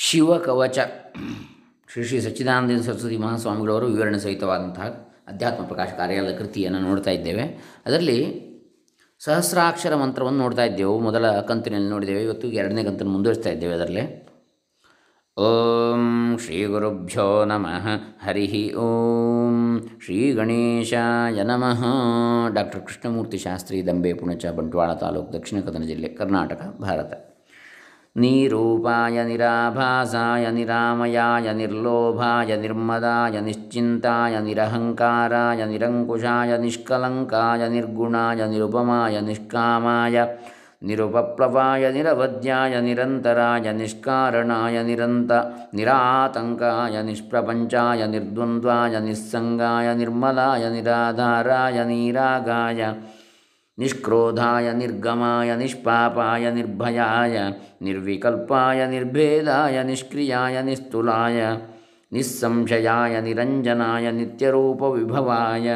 ಶಿವಕವಚ. ಶ್ರೀ ಶ್ರೀ ಸಚ್ಚಿದಾನಂದ ಸರಸ್ವತಿ ಮಹಾಸ್ವಾಮಿಗಳವರು ವಿವರಣೆ ಸಹಿತವಾದಂತಹ ಅಧ್ಯಾತ್ಮ ಪ್ರಕಾಶ ಕಾರ್ಯಾಲಯ ಕೃತಿಯನ್ನು ನೋಡ್ತಾ ಇದ್ದೇವೆ. ಅದರಲ್ಲಿ ಸಹಸ್ರಾಕ್ಷರ ಮಂತ್ರವನ್ನು ನೋಡ್ತಾ ಇದ್ದೆವು. ಮೊದಲ ಕಂತಿನಲ್ಲಿ ನೋಡಿದ್ದೇವೆ. ಇವತ್ತು ಎರಡನೇ ಕಂತನ್ನು ಮುಂದುವರಿಸ್ತಾ ಇದ್ದೇವೆ ಅದರಲ್ಲಿ. ಓಂ ಶ್ರೀ ಗುರುಭ್ಯೋ ನಮಃ. ಹರಿ ಓಂ ಶ್ರೀ ಗಣೇಶಾಯ ನಮಃ. ಡಾಕ್ಟರ್ ಕೃಷ್ಣಮೂರ್ತಿ ಶಾಸ್ತ್ರಿ ದಂಬೆ ಪುಣಚ ಬಂಟ್ವಾಳ ತಾಲೂಕು ದಕ್ಷಿಣ ಕನ್ನಡ ಜಿಲ್ಲೆ ಕರ್ನಾಟಕ, ಭಾರತ. ನಿರೂಪಾಯ ನಿರಾಭಾಸಾಯ ನಿರಾಮಯಾಯ ನಿರ್ಲೋಭಾಯ ನಿರ್ಮದಾಯ ನಿಶ್ಚಿಂತಾಯ ನಿರಹಂಕಾರಾಯ ನಿರಂಕುಶಾಯ ನಿಷ್ಕಲಂಕಾಯ ನಿರ್ಗುಣಾಯ ನಿರುಪಮಾಯ ನಿಷ್ಕಾಮಾಯ ನಿರುಪಪ್ಲವಾಯ ನಿರವಧ್ಯಾಯ ನಿರಂತರಾಯ ನಿಷ್ಕಾರಣಾಯ ನಿರಂತ ನಿರಾತಂಕಾಯ ನಿಷ್ಪ್ರಪಂಚಾಯ ನಿರ್ದ್ವಂದ್ವಾಯ ನಿಸ್ಸಂಗಾಯ ನಿರ್ಮಲಾಯ ನಿರಾಧಾರಾಯ ನೀರಾಗಾಯ ನಿಷ್ಕ್ರೋಧಾಯ ನಿರ್ಗಮಾಯ ನಿಷ್ಪಾಪಾಯ ನಿರ್ಭಯಾಯ ನಿರ್ವಿಕಲ್ಪಾಯ ನಿರ್ಭೇದಾಯ ನಿಷ್ಕ್ರಿಯಾಯ ನಿಸ್ತುಲಾಯ ನಿಸ್ಸಂಶಯಾಯ ನಿರಂಜನಾಯ ನಿತ್ಯರೂಪವಿಭವಾಯ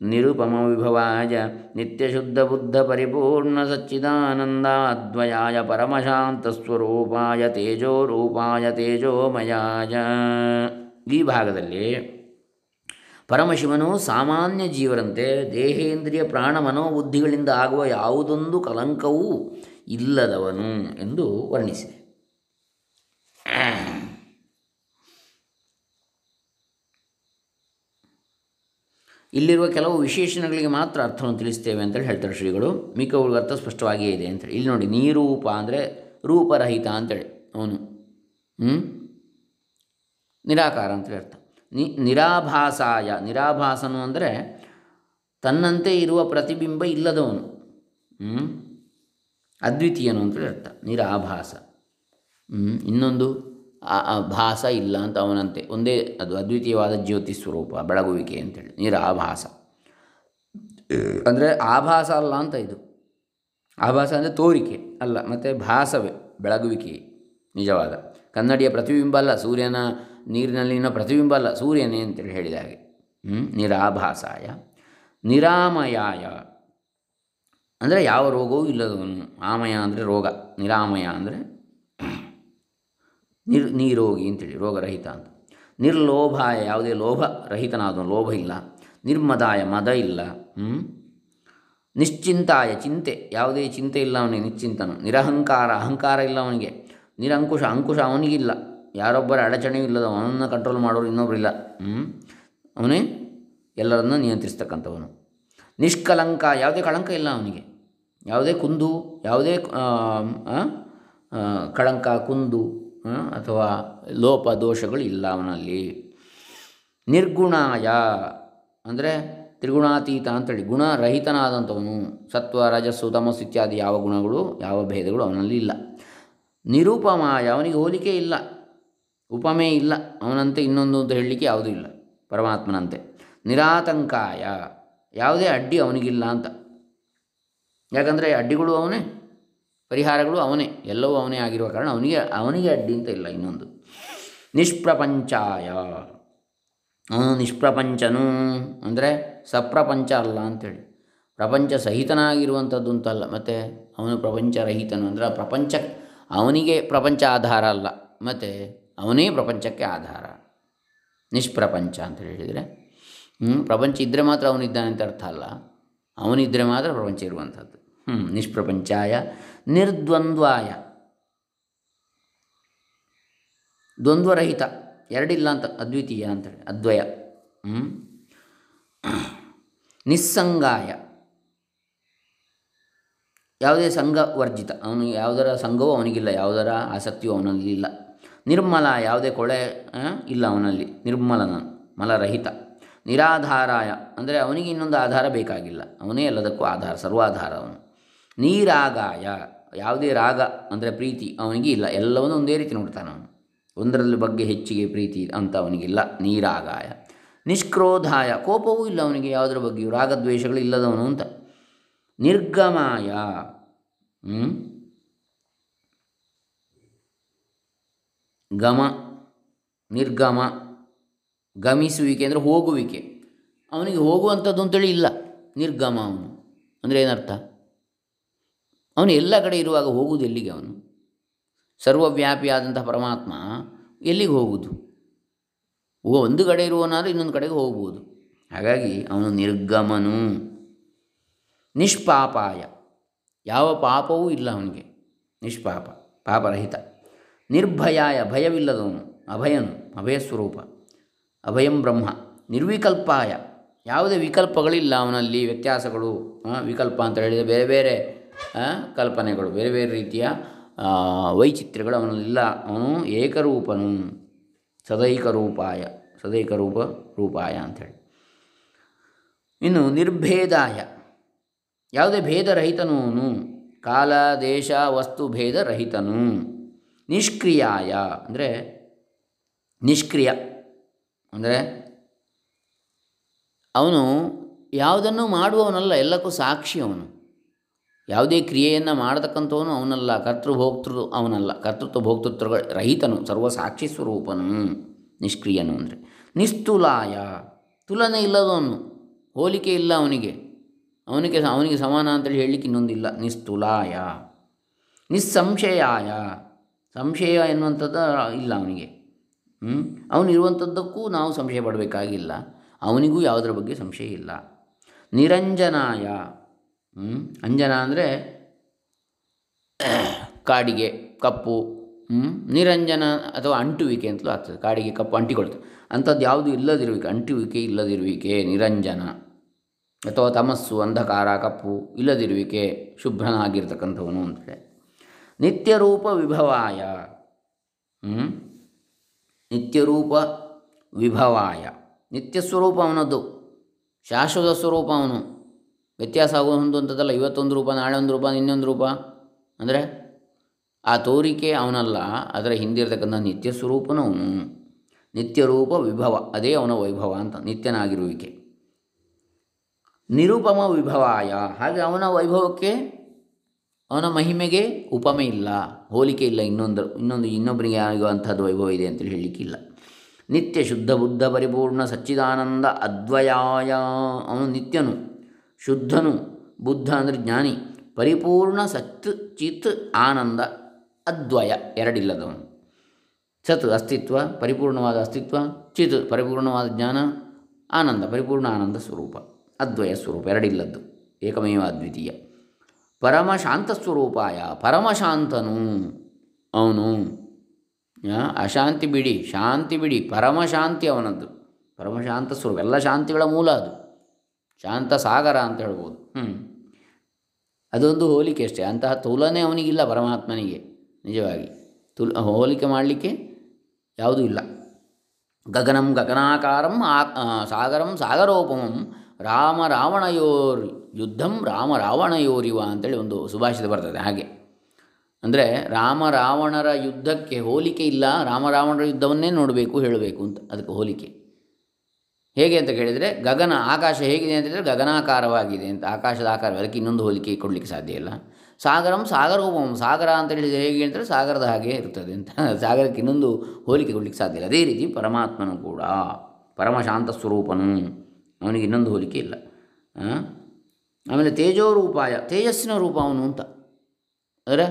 ನಿರುಪಮವಿಭವಾಯ ನಿತ್ಯಶುದ್ಧಬುದ್ಧಪರಿಪೂರ್ಣಸಚ್ಚಿದಾನಂದಾದ್ವಯಾಯ ಪರಮಶಾಂತಸ್ವರೂಪಾಯ ತೇಜೋರೂಪಾಯ ತೇಜೋಮಯಾಯ ಈ ಭಾಗದಲ್ಲಿ ಪರಮಶಿವನು ಸಾಮಾನ್ಯ ಜೀವರಂತೆ ದೇಹೇಂದ್ರಿಯ ಪ್ರಾಣ ಮನೋಬುದ್ಧಿಗಳಿಂದ ಆಗುವ ಯಾವುದೊಂದು ಕಲಂಕವೂ ಇಲ್ಲದವನು ಎಂದು ವರ್ಣಿಸಿದೆ. ಇಲ್ಲಿರುವ ಕೆಲವು ವಿಶೇಷಣಗಳಿಗೆ ಮಾತ್ರ ಅರ್ಥವನ್ನು ತಿಳಿಸ್ತೇವೆ ಅಂತೇಳಿ ಹೇಳ್ತಾರೆ ಶ್ರೀಗಳು. ಮಿಕ್ಕವುಗಳಿಗೆ ಅರ್ಥ ಸ್ಪಷ್ಟವಾಗಿಯೇ ಇದೆ ಅಂತೇಳಿ. ಇಲ್ಲಿ ನೋಡಿ, ನೀರೂಪ ಅಂದರೆ ರೂಪರಹಿತ ಅಂತೇಳಿ ಅವನು. ಹ್ಞೂ ನಿರಾಕಾರ ಅಂತೇಳಿ ಅರ್ಥ. ನಿ, ನಿರಾಭಾಸಾಯ. ನಿರಾಭಾಸನು ಅಂದರೆ ತನ್ನಂತೆ ಇರುವ ಪ್ರತಿಬಿಂಬ ಇಲ್ಲದವನು. ಅದ್ವಿತೀಯನು ಅಂತೇಳಿ ಅರ್ಥ ನಿರಾಭಾಸ. ಇನ್ನೊಂದು ಭಾಸ ಇಲ್ಲ ಅಂತ ಅವನಂತೆ. ಒಂದೇ, ಅದು ಅದ್ವಿತೀಯವಾದ ಜ್ಯೋತಿ ಸ್ವರೂಪ, ಬೆಳಗುವಿಕೆ ಅಂತೇಳಿ ನಿರಾಭಾಸ. ಅಂದರೆ ಆಭಾಸ ಅಲ್ಲ ಅಂತ ಇದು. ಆಭಾಸ ಅಂದರೆ ತೋರಿಕೆ ಅಲ್ಲ, ಮತ್ತು ಭಾಸವೇ, ಬೆಳಗುವಿಕೆ. ನಿಜವಾದ. ಕನ್ನಡಿಯ ಪ್ರತಿಬಿಂಬ ಅಲ್ಲ, ಸೂರ್ಯನ ನೀರಿನಲ್ಲಿನ ಪ್ರತಿಬಿಂಬ ಅಲ್ಲ, ಸೂರ್ಯನೇ ಅಂತೇಳಿ ಹೇಳಿದ ಹಾಗೆ? ನಿರಾಭಾಸಾಯ. ನಿರಾಮಯಾಯ. ಅಂದರೆ ಯಾವ ರೋಗವೂ ಇಲ್ಲದವನು ಆಮಯ ಅಂದರೆ ರೋಗ. ನಿರಾಮಯ ಅಂದರೆ ನಿರ್, ನೀರೋಗಿ ಅಂತೇಳಿ, ರೋಗರಹಿತ ಅಂತ. ನಿರ್ಲೋಭಾಯ, ಯಾವುದೇ ಲೋಭ ರಹಿತನಾದವನು, ಲೋಭ ಇಲ್ಲ. ನಿರ್ಮದಾಯ, ಮದ ಇಲ್ಲ? ನಿಶ್ಚಿಂತಾಯ, ಚಿಂತೆ. ಯಾವುದೇ ಚಿಂತೆ ಇಲ್ಲ ಅವನಿಗೆ, ನಿಶ್ಚಿಂತನು. ನಿರಹಂಕಾರ, ಅಹಂಕಾರ ಇಲ್ಲ ಅವನಿಗೆ. ನಿರಂಕುಶ, ಅಂಕುಶ ಅವನಿಗಿಲ್ಲ. ಯಾರೊಬ್ಬರ ಅಡಚಣೆಯೂ ಇಲ್ಲದ ಅವನನ್ನು ಕಂಟ್ರೋಲ್ ಮಾಡೋರು ಇನ್ನೊಬ್ಬರಿಲ್ಲ ಅವನೇ ಎಲ್ಲರನ್ನು ನಿಯಂತ್ರಿಸ್ತಕ್ಕಂಥವನು. ನಿಷ್ಕಲಂಕ, ಯಾವುದೇ ಕಳಂಕ ಇಲ್ಲ ಅವನಿಗೆ. ಯಾವುದೇ ಕುಂದು, ಯಾವುದೇ ಕಳಂಕ, ಕುಂದು ಅಥವಾ ಲೋಪ, ದೋಷಗಳು ಇಲ್ಲ ಅವನಲ್ಲಿ. ನಿರ್ಗುಣಾಯ, ಅಂದರೆ ತ್ರಿಗುಣಾತೀತ ಅಂತೇಳಿ, ಗುಣರಹಿತನಾದಂಥವನು. ಸತ್ವ, ರಜಸ್ಸು, ತಮಸ್ಸು ಇತ್ಯಾದಿ ಯಾವ ಗುಣಗಳು, ಯಾವ ಭೇದಗಳು ಅವನಲ್ಲಿ ಇಲ್ಲ. ನಿರೂಪಮಾಯ, ಅವನಿಗೆ ಹೋಲಿಕೆ ಇಲ್ಲ. ಉಪಮೆ ಇಲ್ಲ. ಅವನಂತೆ ಇನ್ನೊಂದು ಅಂತ ಹೇಳಲಿಕ್ಕೆ ಯಾವುದೂ ಇಲ್ಲ. ಪರಮಾತ್ಮನಂತೆ. ನಿರಾತಂಕಾಯ. ಯಾವುದೇ ಅಡ್ಡಿ ಅವನಿಗಿಲ್ಲ ಅಂತ. ಯಾಕಂದರೆ ಅಡ್ಡಿಗಳು ಅವನೇ, ಪರಿಹಾರಗಳು ಅವನೇ, ಎಲ್ಲವೂ ಅವನೇ ಆಗಿರುವ ಕಾರಣ ಅವನಿಗೆ ಅವನಿಗೆ ಅಡ್ಡಿ ಅಂತ ಇಲ್ಲ ಇನ್ನೊಂದು. ನಿಷ್ಪ್ರಪಂಚಾಯ. ಅವನು ನಿಷ್ಪ್ರಪಂಚನು ಅಂದರೆ ಸಪ್ರಪಂಚ ಅಲ್ಲ ಅಂಥೇಳಿ. ಪ್ರಪಂಚ ಸಹಿತನಾಗಿರುವಂಥದ್ದು ಅಂತಲ್ಲ ಮತ್ತು ಅವನು ಪ್ರಪಂಚರಹಿತನು ಅಂದರೆ ಪ್ರಪಂಚ, ಅವನಿಗೆ ಪ್ರಪಂಚ ಆಧಾರ ಅಲ್ಲ. ಮತ್ತು ಅವನೇ ಪ್ರಪಂಚಕ್ಕೆ ಆಧಾರ. ನಿಷ್ಪ್ರಪಂಚ ಅಂತ ಹೇಳಿದರೆ ಪ್ರಪಂಚ ಇದ್ದರೆ ಮಾತ್ರ ಅವನಿದ್ದಾನೆ ಅಂತ ಅರ್ಥ ಅಲ್ಲ. ಅವನಿದ್ದರೆ ಮಾತ್ರ ಪ್ರಪಂಚ ಇರುವಂಥದ್ದು. ಹ್ಞೂ ನಿಷ್ಪ್ರಪಂಚಾಯ ನಿರ್ದ್ವಂದ್ವಾಯ. ದ್ವಂದ್ವರಹಿತ. ಎರಡಿಲ್ಲ ಅಂತ, ಅದ್ವಿತೀಯ ಅಂತೇಳಿ ಅದ್ವಯ. ಹ್ಮ್? ನಿಸ್ಸಂಗಾಯ. ಯಾವುದೇ ಸಂಘ ವರ್ಜಿತ ಅವನು ಯಾವುದರ ಸಂಘವೂ ಅವನಿಗಿಲ್ಲ, ಯಾವುದರ ಆಸಕ್ತಿಯೂ ಅವನಲ್ಲಿ ಇಲ್ಲ. ನಿರ್ಮಲ ಯಾವುದೇ ಕೊಳೆ ಇಲ್ಲ ಅವನಲ್ಲಿ. ನಿರ್ಮಲನ, ಮಲರಹಿತ. ನಿರಾಧಾರಾಯ, ಅಂದರೆ ಅವನಿಗೆ ಇನ್ನೊಂದು ಆಧಾರ ಬೇಕಾಗಿಲ್ಲ. ಅವನೇ ಎಲ್ಲದಕ್ಕೂ ಆಧಾರ, ಸರ್ವಾಧಾರ ಅವನು. ನೀರಾಗಾಯ, ಯಾವುದೇ ರಾಗ ಅಂದರೆ ಪ್ರೀತಿ ಅವನಿಗೆ ಇಲ್ಲ. ಎಲ್ಲವನ್ನೂ ಒಂದೇ ರೀತಿ ನೋಡ್ತಾನೆ ಅವನು. ಒಂದರಲ್ಲಿ ಬಗ್ಗೆ ಹೆಚ್ಚಿಗೆ ಪ್ರೀತಿ ಅಂತ ಅವನಿಗಿಲ್ಲ. ನೀರಾಗಾಯ. ನಿಷ್ಕ್ರೋಧಾಯ, ಕೋಪವೂ ಇಲ್ಲ ಅವನಿಗೆ ಯಾವುದರ ಬಗ್ಗೆಯೂ. ರಾಗದ್ವೇಷಗಳು ಇಲ್ಲದವನು ಅಂತ. ನಿರ್ಗಮಾಯ ಗಮ, ನಿರ್ಗಮ, ಗಮಿಸುವಿಕೆ ಅಂದರೆ ಹೋಗುವಿಕೆ. ಅವನಿಗೆ ಹೋಗುವಂಥದ್ದು ಅಂತೇಳಿ ಇಲ್ಲ. ನಿರ್ಗಮ ಅವನು. ಅಂದರೆ ಏನರ್ಥ? ಅವನು ಎಲ್ಲ ಕಡೆ ಇರುವಾಗ ಹೋಗುವುದು ಎಲ್ಲಿಗೆ ಅವನು? ಸರ್ವವ್ಯಾಪಿಯಾದಂಥ ಪರಮಾತ್ಮ ಎಲ್ಲಿಗೆ ಹೋಗುವುದು? ಒಂದು ಕಡೆ ಇರುವನಾದರೂ ಇನ್ನೊಂದು ಕಡೆಗೆ ಹೋಗ್ಬೋದು. ಹಾಗಾಗಿ ಅವನು ನಿರ್ಗಮನು. ನಿಷ್ಪಾಪಾಯ. ಯಾವ ಪಾಪವೂ ಇಲ್ಲ ಅವನಿಗೆ. ನಿಷ್ಪಾಪ, ಪಾಪರಹಿತ. ನಿರ್ಭಯಾಯ ಭಯವಿಲ್ಲದವನು, ಅಭಯನು, ಅಭಯ ಸ್ವರೂಪ. ಅಭಯಂ ಬ್ರಹ್ಮ. ನಿರ್ವಿಕಲ್ಪಾಯ. ಯಾವುದೇ ವಿಕಲ್ಪಗಳಿಲ್ಲ ಅವನಲ್ಲಿ ವ್ಯತ್ಯಾಸಗಳು ವಿಕಲ್ಪ ಅಂತ ಹೇಳಿದರೆ ಬೇರೆ ಬೇರೆ ಕಲ್ಪನೆಗಳು, ಬೇರೆ ಬೇರೆ ರೀತಿಯ ವೈಚಿತ್ರ್ಯಗಳು ಅವನಲ್ಲಿಲ್ಲ. ಅವನು ಏಕರೂಪನು. ಸದೈಕ ರೂಪಾಯ ಸದೈಕ ರೂಪ ರೂಪಾಯ ಅಂಥೇಳಿ ಇನ್ನು ನಿರ್ಭೇದಾಯ. ಯಾವುದೇ ಭೇದರಹಿತನು ಅವನು. ಕಾಲ, ದೇಶ, ವಸ್ತು ಭೇದರಹಿತನು ನಿಷ್ಕ್ರಿಯಾಯ, ಅಂದರೆ ನಿಷ್ಕ್ರಿಯ, ಅಂದರೆ ಅವನು ಯಾವುದನ್ನು ಮಾಡುವವನಲ್ಲ, ಎಲ್ಲಕ್ಕೂ ಸಾಕ್ಷಿ ಅವನು. ಯಾವುದೇ ಕ್ರಿಯೆಯನ್ನು ಮಾಡತಕ್ಕಂಥವನು ಅವನಲ್ಲ ಕರ್ತೃಭೋಕ್ತೃ ಅವನಲ್ಲ, ಕರ್ತೃತ್ವ ಭೋಕ್ತೃತ್ವ ರಹಿತನು, ಸರ್ವ ಸಾಕ್ಷಿ ಸ್ವರೂಪನು, ನಿಷ್ಕ್ರಿಯನು ಅಂದರೆ. ನಿಸ್ತುಲಾಯ, ತುಲನೆ ಇಲ್ಲದವನು, ಹೋಲಿಕೆ ಇಲ್ಲ ಅವನಿಗೆ. ಅವನಿಗೆ ಅವನಿಗೆ ಸಮಾನ ಅಂತೇಳಿ ಹೇಳಲಿಕ್ಕೆ ಇನ್ನೊಂದಿಲ್ಲ. ನಿಸ್ತುಲಾಯ, ನಿಸ್ಸಂಶಯಾಯ. ಸಂಶಯ ಎನ್ನುವಂಥದ್ದು ಇಲ್ಲ ಅವನಿಗೆ. ಹ್ಞೂ ಅವನಿರುವಂಥದ್ದಕ್ಕೂ ನಾವು ಸಂಶಯ ಪಡಬೇಕಾಗಿಲ್ಲ. ಅವನಿಗೂ ಯಾವುದರ ಬಗ್ಗೆ ಸಂಶಯ ಇಲ್ಲ. ನಿರಂಜನಾಯ? ಅಂಜನ ಅಂದರೆ ಕಾಡಿಗೆ ಕಪ್ಪು? ನಿರಂಜನ ಅಥವಾ ಅಂಟುವಿಕೆ ಅಂತಲೂ ಆಗ್ತದೆ. ಕಾಡಿಗೆ ಕಪ್ಪು ಅಂಟಿಕೊಳ್ತದೆ ಅಂಥದ್ದು ಯಾವುದು ಇಲ್ಲದಿರುವಿಕೆ, ಅಂಟುವಿಕೆ ಇಲ್ಲದಿರುವಿಕೆ, ನಿರಂಜನ. ಅಥವಾ ತಮಸ್ಸು, ಅಂಧಕಾರ, ಕಪ್ಪು ಇಲ್ಲದಿರುವಿಕೆ, ಶುಭ್ರನಾಗಿರ್ತಕ್ಕಂಥವನು ಅಂತೇಳಿ. ನಿತ್ಯರೂಪ ವಿಭವಾಯ? ನಿತ್ಯರೂಪ ವಿಭವಾಯ. ನಿತ್ಯ ಸ್ವರೂಪ ಅವನದ್ದು. ಶಾಶ್ವತ ಸ್ವರೂಪ ಅವನು. ವ್ಯತ್ಯಾಸ ಆಗೋ ಅಂತದಲ್ಲ. ಇವತ್ತೊಂದು ರೂಪ ನಾಳೆ ಒಂದು ರೂಪ, ಇನ್ನೊಂದು ರೂಪ. ಅಂದರೆ ಆ ತೋರಿಕೆ ಅವನಲ್ಲ. ಅದರ ಹಿಂದಿರ್ತಕ್ಕಂಥ ನಿತ್ಯ ಸ್ವರೂಪನೂ ಅವನು. ನಿತ್ಯರೂಪ ವಿಭವ. ಅದೇ ಅವನ ವೈಭವ ಅಂತ, ನಿತ್ಯನಾಗಿರುವಿಕೆ. ನಿರುಪಮ ವಿಭವಾಯ. ಹಾಗೆ ಅವನ ವೈಭವಕ್ಕೆ ಅವನ ಮಹಿಮೆಗೆ ಉಪಮೆ ಇಲ್ಲ, ಹೋಲಿಕೆ ಇಲ್ಲ, ಇನ್ನೊಂದು ಇನ್ನೊಂದು ಇನ್ನೊಬ್ಬರಿಗೆ ಆಗುವಂಥದ್ದು ವೈಭವ ಇದೆ ಅಂತೇಳಿ ಹೇಳಲಿಕ್ಕಿಲ್ಲ. ನಿತ್ಯ ಶುದ್ಧ ಬುದ್ಧ ಪರಿಪೂರ್ಣ ಸಚ್ಚಿದಾನಂದ ಅದ್ವಯಾಯ, ಅವನು ನಿತ್ಯನು, ಶುದ್ಧನು, ಬುದ್ಧ ಅಂದರೆ ಜ್ಞಾನಿ, ಪರಿಪೂರ್ಣ ಸತ್ ಚಿತ್, ಆನಂದ, ಅದ್ವಯ, ಎರಡಿಲ್ಲದವನು. ಸತ್ ಅಸ್ತಿತ್ವ, ಪರಿಪೂರ್ಣವಾದ ಅಸ್ತಿತ್ವ, ಚಿತ್ ಪರಿಪೂರ್ಣವಾದ ಜ್ಞಾನ, ಆನಂದ ಪರಿಪೂರ್ಣ ಆನಂದ ಸ್ವರೂಪ, ಅದ್ವಯ ಸ್ವರೂಪ ಎರಡಿಲ್ಲದ್ದು, ಏಕಮೇವ ಅದ್ವಿತೀಯ. ಪರಮ ಶಾಂತ ಸ್ವರೂಪಾಯ ಪರಮಶಾಂತನು. ಅವನು ಅಶಾಂತಿ ಬಿಡಿ ಶಾಂತಿ ಬಿಡಿ ಪರಮಶಾಂತಿ ಅವನದ್ದು. ಪರಮಶಾಂತ ಸ್ವರೂಪ ಎಲ್ಲ ಶಾಂತಿಗಳ ಮೂಲ ಅದು. ಶಾಂತ ಸಾಗರ ಅಂತ ಹೇಳ್ಬೋದು. ಹ್ಞೂ ಅದೊಂದು ಹೋಲಿಕೆ ಅಷ್ಟೇ. ಅಂತಹ ತುಲನೆ ಅವನಿಗಿಲ್ಲ ಪರಮಾತ್ಮನಿಗೆ ನಿಜವಾಗಿ. ತುಲ್ ಹೋಲಿಕೆ ಮಾಡಲಿಕ್ಕೆ ಯಾವುದೂ ಇಲ್ಲ. ಗಗನಂ ಗಗನಾಕಾರಂ ಆ, ಸಾಗರಂ ಸಾಗರೋಪಮಂ ರಾಮ ರಾವಣಯೋರ್. ಯುದ್ಧಂ ರಾಮ ರಾವಣಯೋರಿವ ಅಂತೇಳಿ ಒಂದು ಸುಭಾಷಿತ ಬರ್ತದೆ ಹಾಗೆ. ಅಂದರೆ ರಾಮ ರಾವಣರ ಯುದ್ಧಕ್ಕೆ ಹೋಲಿಕೆ ಇಲ್ಲ, ರಾಮ ರಾವಣರ ಯುದ್ಧವನ್ನೇ ನೋಡಬೇಕು, ಹೇಳಬೇಕು ಅಂತ ಅದಕ್ಕೆ ಹೋಲಿಕೆ. ಹೇಗೆ ಅಂತ ಕೇಳಿದರೆ ಗಗನ ಆಕಾಶ ಹೇಗಿದೆ ಅಂತ ಹೇಳಿದರೆ ಗಗನಾಕಾರವಾಗಿದೆ ಅಂತ ಆಕಾಶದ ಆಕಾರ ಅದಕ್ಕೆ ಇನ್ನೊಂದು ಹೋಲಿಕೆ ಕೊಡಲಿಕ್ಕೆ ಸಾಧ್ಯ ಇಲ್ಲ. ಸಾಗರಂ ಸಾಗರೋಪಮ, ಸಾಗರ ಅಂತ ಹೇಳಿದರೆ ಹೇಗೆ ಅಂದರೆ ಸಾಗರದ ಹಾಗೆ ಇರ್ತದೆ ಅಂತ. ಸಾಗರಕ್ಕೆ ಇನ್ನೊಂದು ಹೋಲಿಕೆ ಕೊಡಲಿಕ್ಕೆ ಸಾಧ್ಯ ಇಲ್ಲ. ಅದೇ ರೀತಿ ಪರಮಾತ್ಮನು ಕೂಡ, ಪರಮಶಾಂತ ಸ್ವರೂಪನು, ಅವನಿಗೆ ಇನ್ನೊಂದು ಹೋಲಿಕೆ ಇಲ್ಲ? ಆಮೇಲೆ ತೇಜೋ ರೂಪಾಯ ತೇಜಸ್ಸಿನ ರೂಪ ಅವನು ಅಂತ ಅಂದರೆ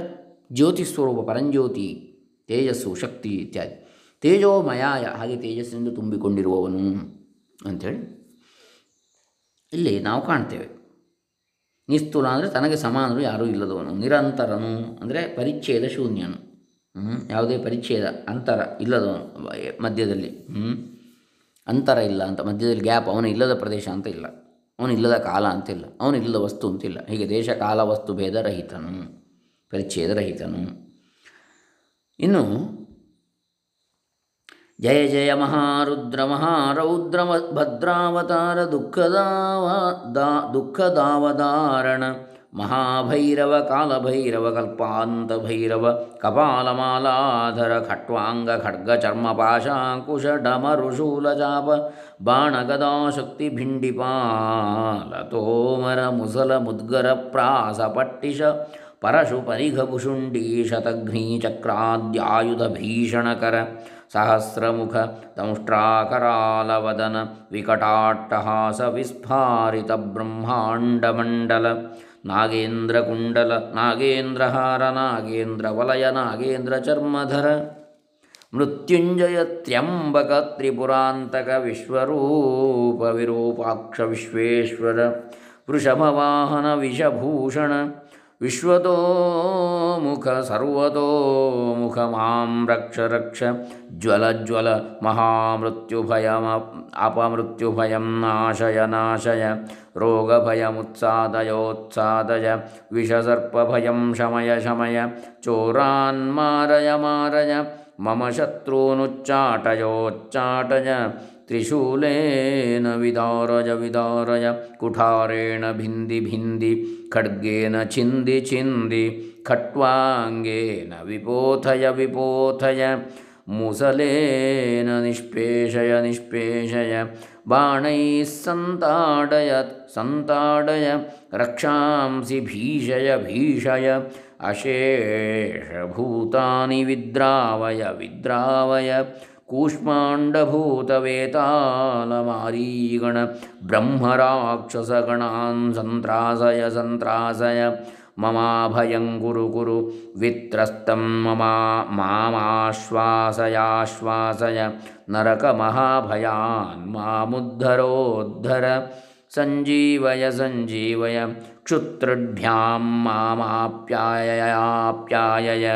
ಜ್ಯೋತಿ ಸ್ವರೂಪ, ಪರಂಜ್ಯೋತಿ, ತೇಜಸ್ಸು, ಶಕ್ತಿ ಇತ್ಯಾದಿ ತೇಜೋಮಯಾಯ ಹಾಗೆ ತೇಜಸ್ಸಿನಿಂದ ತುಂಬಿಕೊಂಡಿರುವವನು ಅಂಥೇಳಿ ಇಲ್ಲಿ ನಾವು ಕಾಣ್ತೇವೆ ನಿಸ್ತುಲ ಅಂದರೆ ತನಗೆ ಸಮಾನರು ಯಾರೂ ಇಲ್ಲದವನು, ನಿರಂತರನು ಅಂದರೆ ಪರಿಚ್ಛೇದ ಶೂನ್ಯನು? ಯಾವುದೇ ಪರಿಚ್ಛೇದ, ಅಂತರ ಇಲ್ಲದವನು ಮಧ್ಯದಲ್ಲಿ? ಅಂತರ ಇಲ್ಲ ಅಂತ, ಮಧ್ಯದಲ್ಲಿ ಗ್ಯಾಪ್, ಅವನು ಇಲ್ಲದ ಪ್ರದೇಶ ಅಂತ ಇಲ್ಲ ಅವನು ಇಲ್ಲದ ಕಾಲ ಅಂತಿಲ್ಲ, ಅವನಿಲ್ಲದ ವಸ್ತು ಅಂತಿಲ್ಲ. ಹೀಗೆ ದೇಶ ಕಾಲ ವಸ್ತು ಭೇದರಹಿತನು ಪರಿಚ್ಛೇದರಹಿತನು ಪರಿಚ್ಛೇದ ರಹಿತನು. ಇನ್ನು ಜಯ ಜಯ ಮಹಾರುದ್ರ ಮಹಾರೌದ್ರ ಭದ್ರಾವತಾರ ದುಃಖದಾವ ದಾ ದುಃಖದಾವಧಾರಣ. ಮಹಾಭೈರವ, ಕಾಲಭೈರವ ಕಲ್ಪಾಂತ ಭೈರವ ಕಪಾಲಮಾಲಾಧರ, ಖಟ್ವಾಂಗ ಖಡ್ಗ ಚರ್ಮ ಪಾಶಾಂಕುಶ ಡಮರುಶೂಲಜಾಪ ಬಾಣಗದಾ ಶಕ್ತಿ ಭಿಂಡಿಪಾಲ, ತೋಮರ, ಮುಸಲ, ಮುದ್ಗರ, ಪ್ರಾಸ, ಪಟ್ಟಿಶ ಪರಶು ಪರಿಘಭುಷುಂಡೀ ಶತಘ್ನೀ, ಚಕ್ರಾದ್ಯಾಯುಧ, ಭೀಷಣಕರ, ಸಹಸ್ರಮುಖ ದಂಷ್ಟ್ರಾಕರಾಲವದನ ವಿಕಟಾಟ್ಟಹಾಸ, ವಿಸ್ಫಾರಿತ ಬ್ರಹ್ಮಾಂಡಮಂಡಲ ನಾಗೇಂದ್ರ ಕುಂಡಲ ನಾಗೇಂದ್ರಹಾರ ನಾಗೇಂದ್ರ ವಲಯ ನಾಗೇಂದ್ರ ಚರ್ಮಧರ ಮೃತ್ಯುಂಜಯ ತ್ರ್ಯಂಬಕ ತ್ರಿಪುರಾಂತಕ ವಿಶ್ವರೂಪ ವಿರೂಪಾಕ್ಷ ವಿಶ್ವೇಶ್ವರ, ವೃಷಭವಾಹನ ವಿಷಭೂಷಣ विश्वतोमुख सर्वतोमुख माँ रक्ष रक्ष ज्वल ज्वल महामृत्युभय अपमृत्युभयं नाशय नाशय, रोगभयमुत्सादयोत्सादय, विषसर्पभयं शमय शमय, चोरान्मारय मारय, मम शत्रूनुच्चाटयोच्चाटय त्रिशूलेन विदारय विदारय कुठारेण भिन्दि भिन्दि, खड्गेन छिन्दि छिन्दि, खट्वाङ्गेन विपोथय विपोथय, मुसलेन निष्पेषय निष्पेषय, बाणैः सन्ताडय सन्ताडय रक्षांसि भीषय भीषय, अशेषभूतानि विद्रावय विद्रावय कूष्माण्डभूतवेतालमारीगण ब्रह्मराक्षसगणान् सन्त्रासय सन्त्रासय। ममाभयं कुरु कुरु वित्रस्तं ममा मामाश्वासयाश्वासय। नरकमहाभयान् मामुद्धरोद्धर। सञ्जीवय सञ्जीवय। ಕ್ಷುತ್ರಢ್ಯಾಂ ಮಾಮಾಪ್ಯಾಯಯಾಪ್ಯಾಯಯ,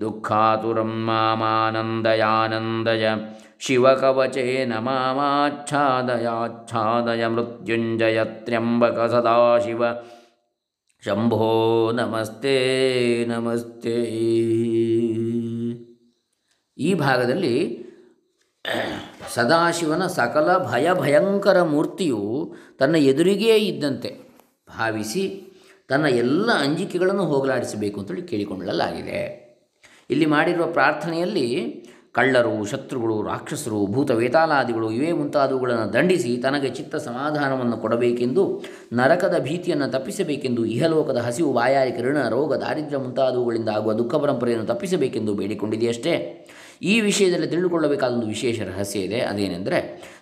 ದುಃಖಾತುರಂ ಮಾಮಾನಂದಯಾನಂದಯ ಶಿವಕವಚೇನ ಮಾಮಾಚ್ಛಾದಯಾಚ್ಛಾದಯ ಮೃತ್ಯುಂಜಯ ತ್ರ್ಯಂಬಕ ಸದಾಶಿವ, ಶಂಭೋ ನಮಸ್ತೆ ನಮಸ್ತೆ. ಈ ಭಾಗದಲ್ಲಿ ಸದಾಶಿವನ ಸಕಲ ಭಯ ಭಯಂಕರ ಮೂರ್ತಿಯು ತನ್ನ ಎದುರಿಗೇ ಇದ್ದಂತೆ. ಭಾವಿಸಿ ತನ್ನ ಎಲ್ಲ ಅಂಜಿಕೆಗಳನ್ನು ಹೋಗಲಾಡಿಸಬೇಕು ಅಂತೇಳಿ ಕೇಳಿಕೊಳ್ಳಲಾಗಿದೆ. ಇಲ್ಲಿ ಮಾಡಿರುವ ಪ್ರಾರ್ಥನೆಯಲ್ಲಿ ಕಳ್ಳರು, ಶತ್ರುಗಳು, ರಾಕ್ಷಸರು ಭೂತ ವೇತಾಲಾದಿಗಳು ಇವೇ ಮುಂತಾದವುಗಳನ್ನು ದಂಡಿಸಿ ತನಗೆ ಚಿತ್ತ ಸಮಾಧಾನವನ್ನು ಕೊಡಬೇಕೆಂದು, ನರಕದ ಭೀತಿಯನ್ನು ತಪ್ಪಿಸಬೇಕೆಂದು, ಇಹಲೋಕದ ಹಸಿವು, ಬಾಯಾರಿ ಋಣ ರೋಗ, ದಾರಿದ್ರ್ಯ ಮುಂತಾದವುಗಳಿಂದ ಆಗುವ ದುಃಖ ಪರಂಪರೆಯನ್ನು ತಪ್ಪಿಸಬೇಕೆಂದು ಬೇಡಿಕೊಂಡಿದೆಯಷ್ಟೇ ಈ ವಿಷಯದಲ್ಲಿ ತಿಳಿದುಕೊಳ್ಳಬೇಕಾದ ಒಂದು ವಿಶೇಷ ರಹಸ್ಯ ಇದೆ, ಅದೇನೆಂದರೆ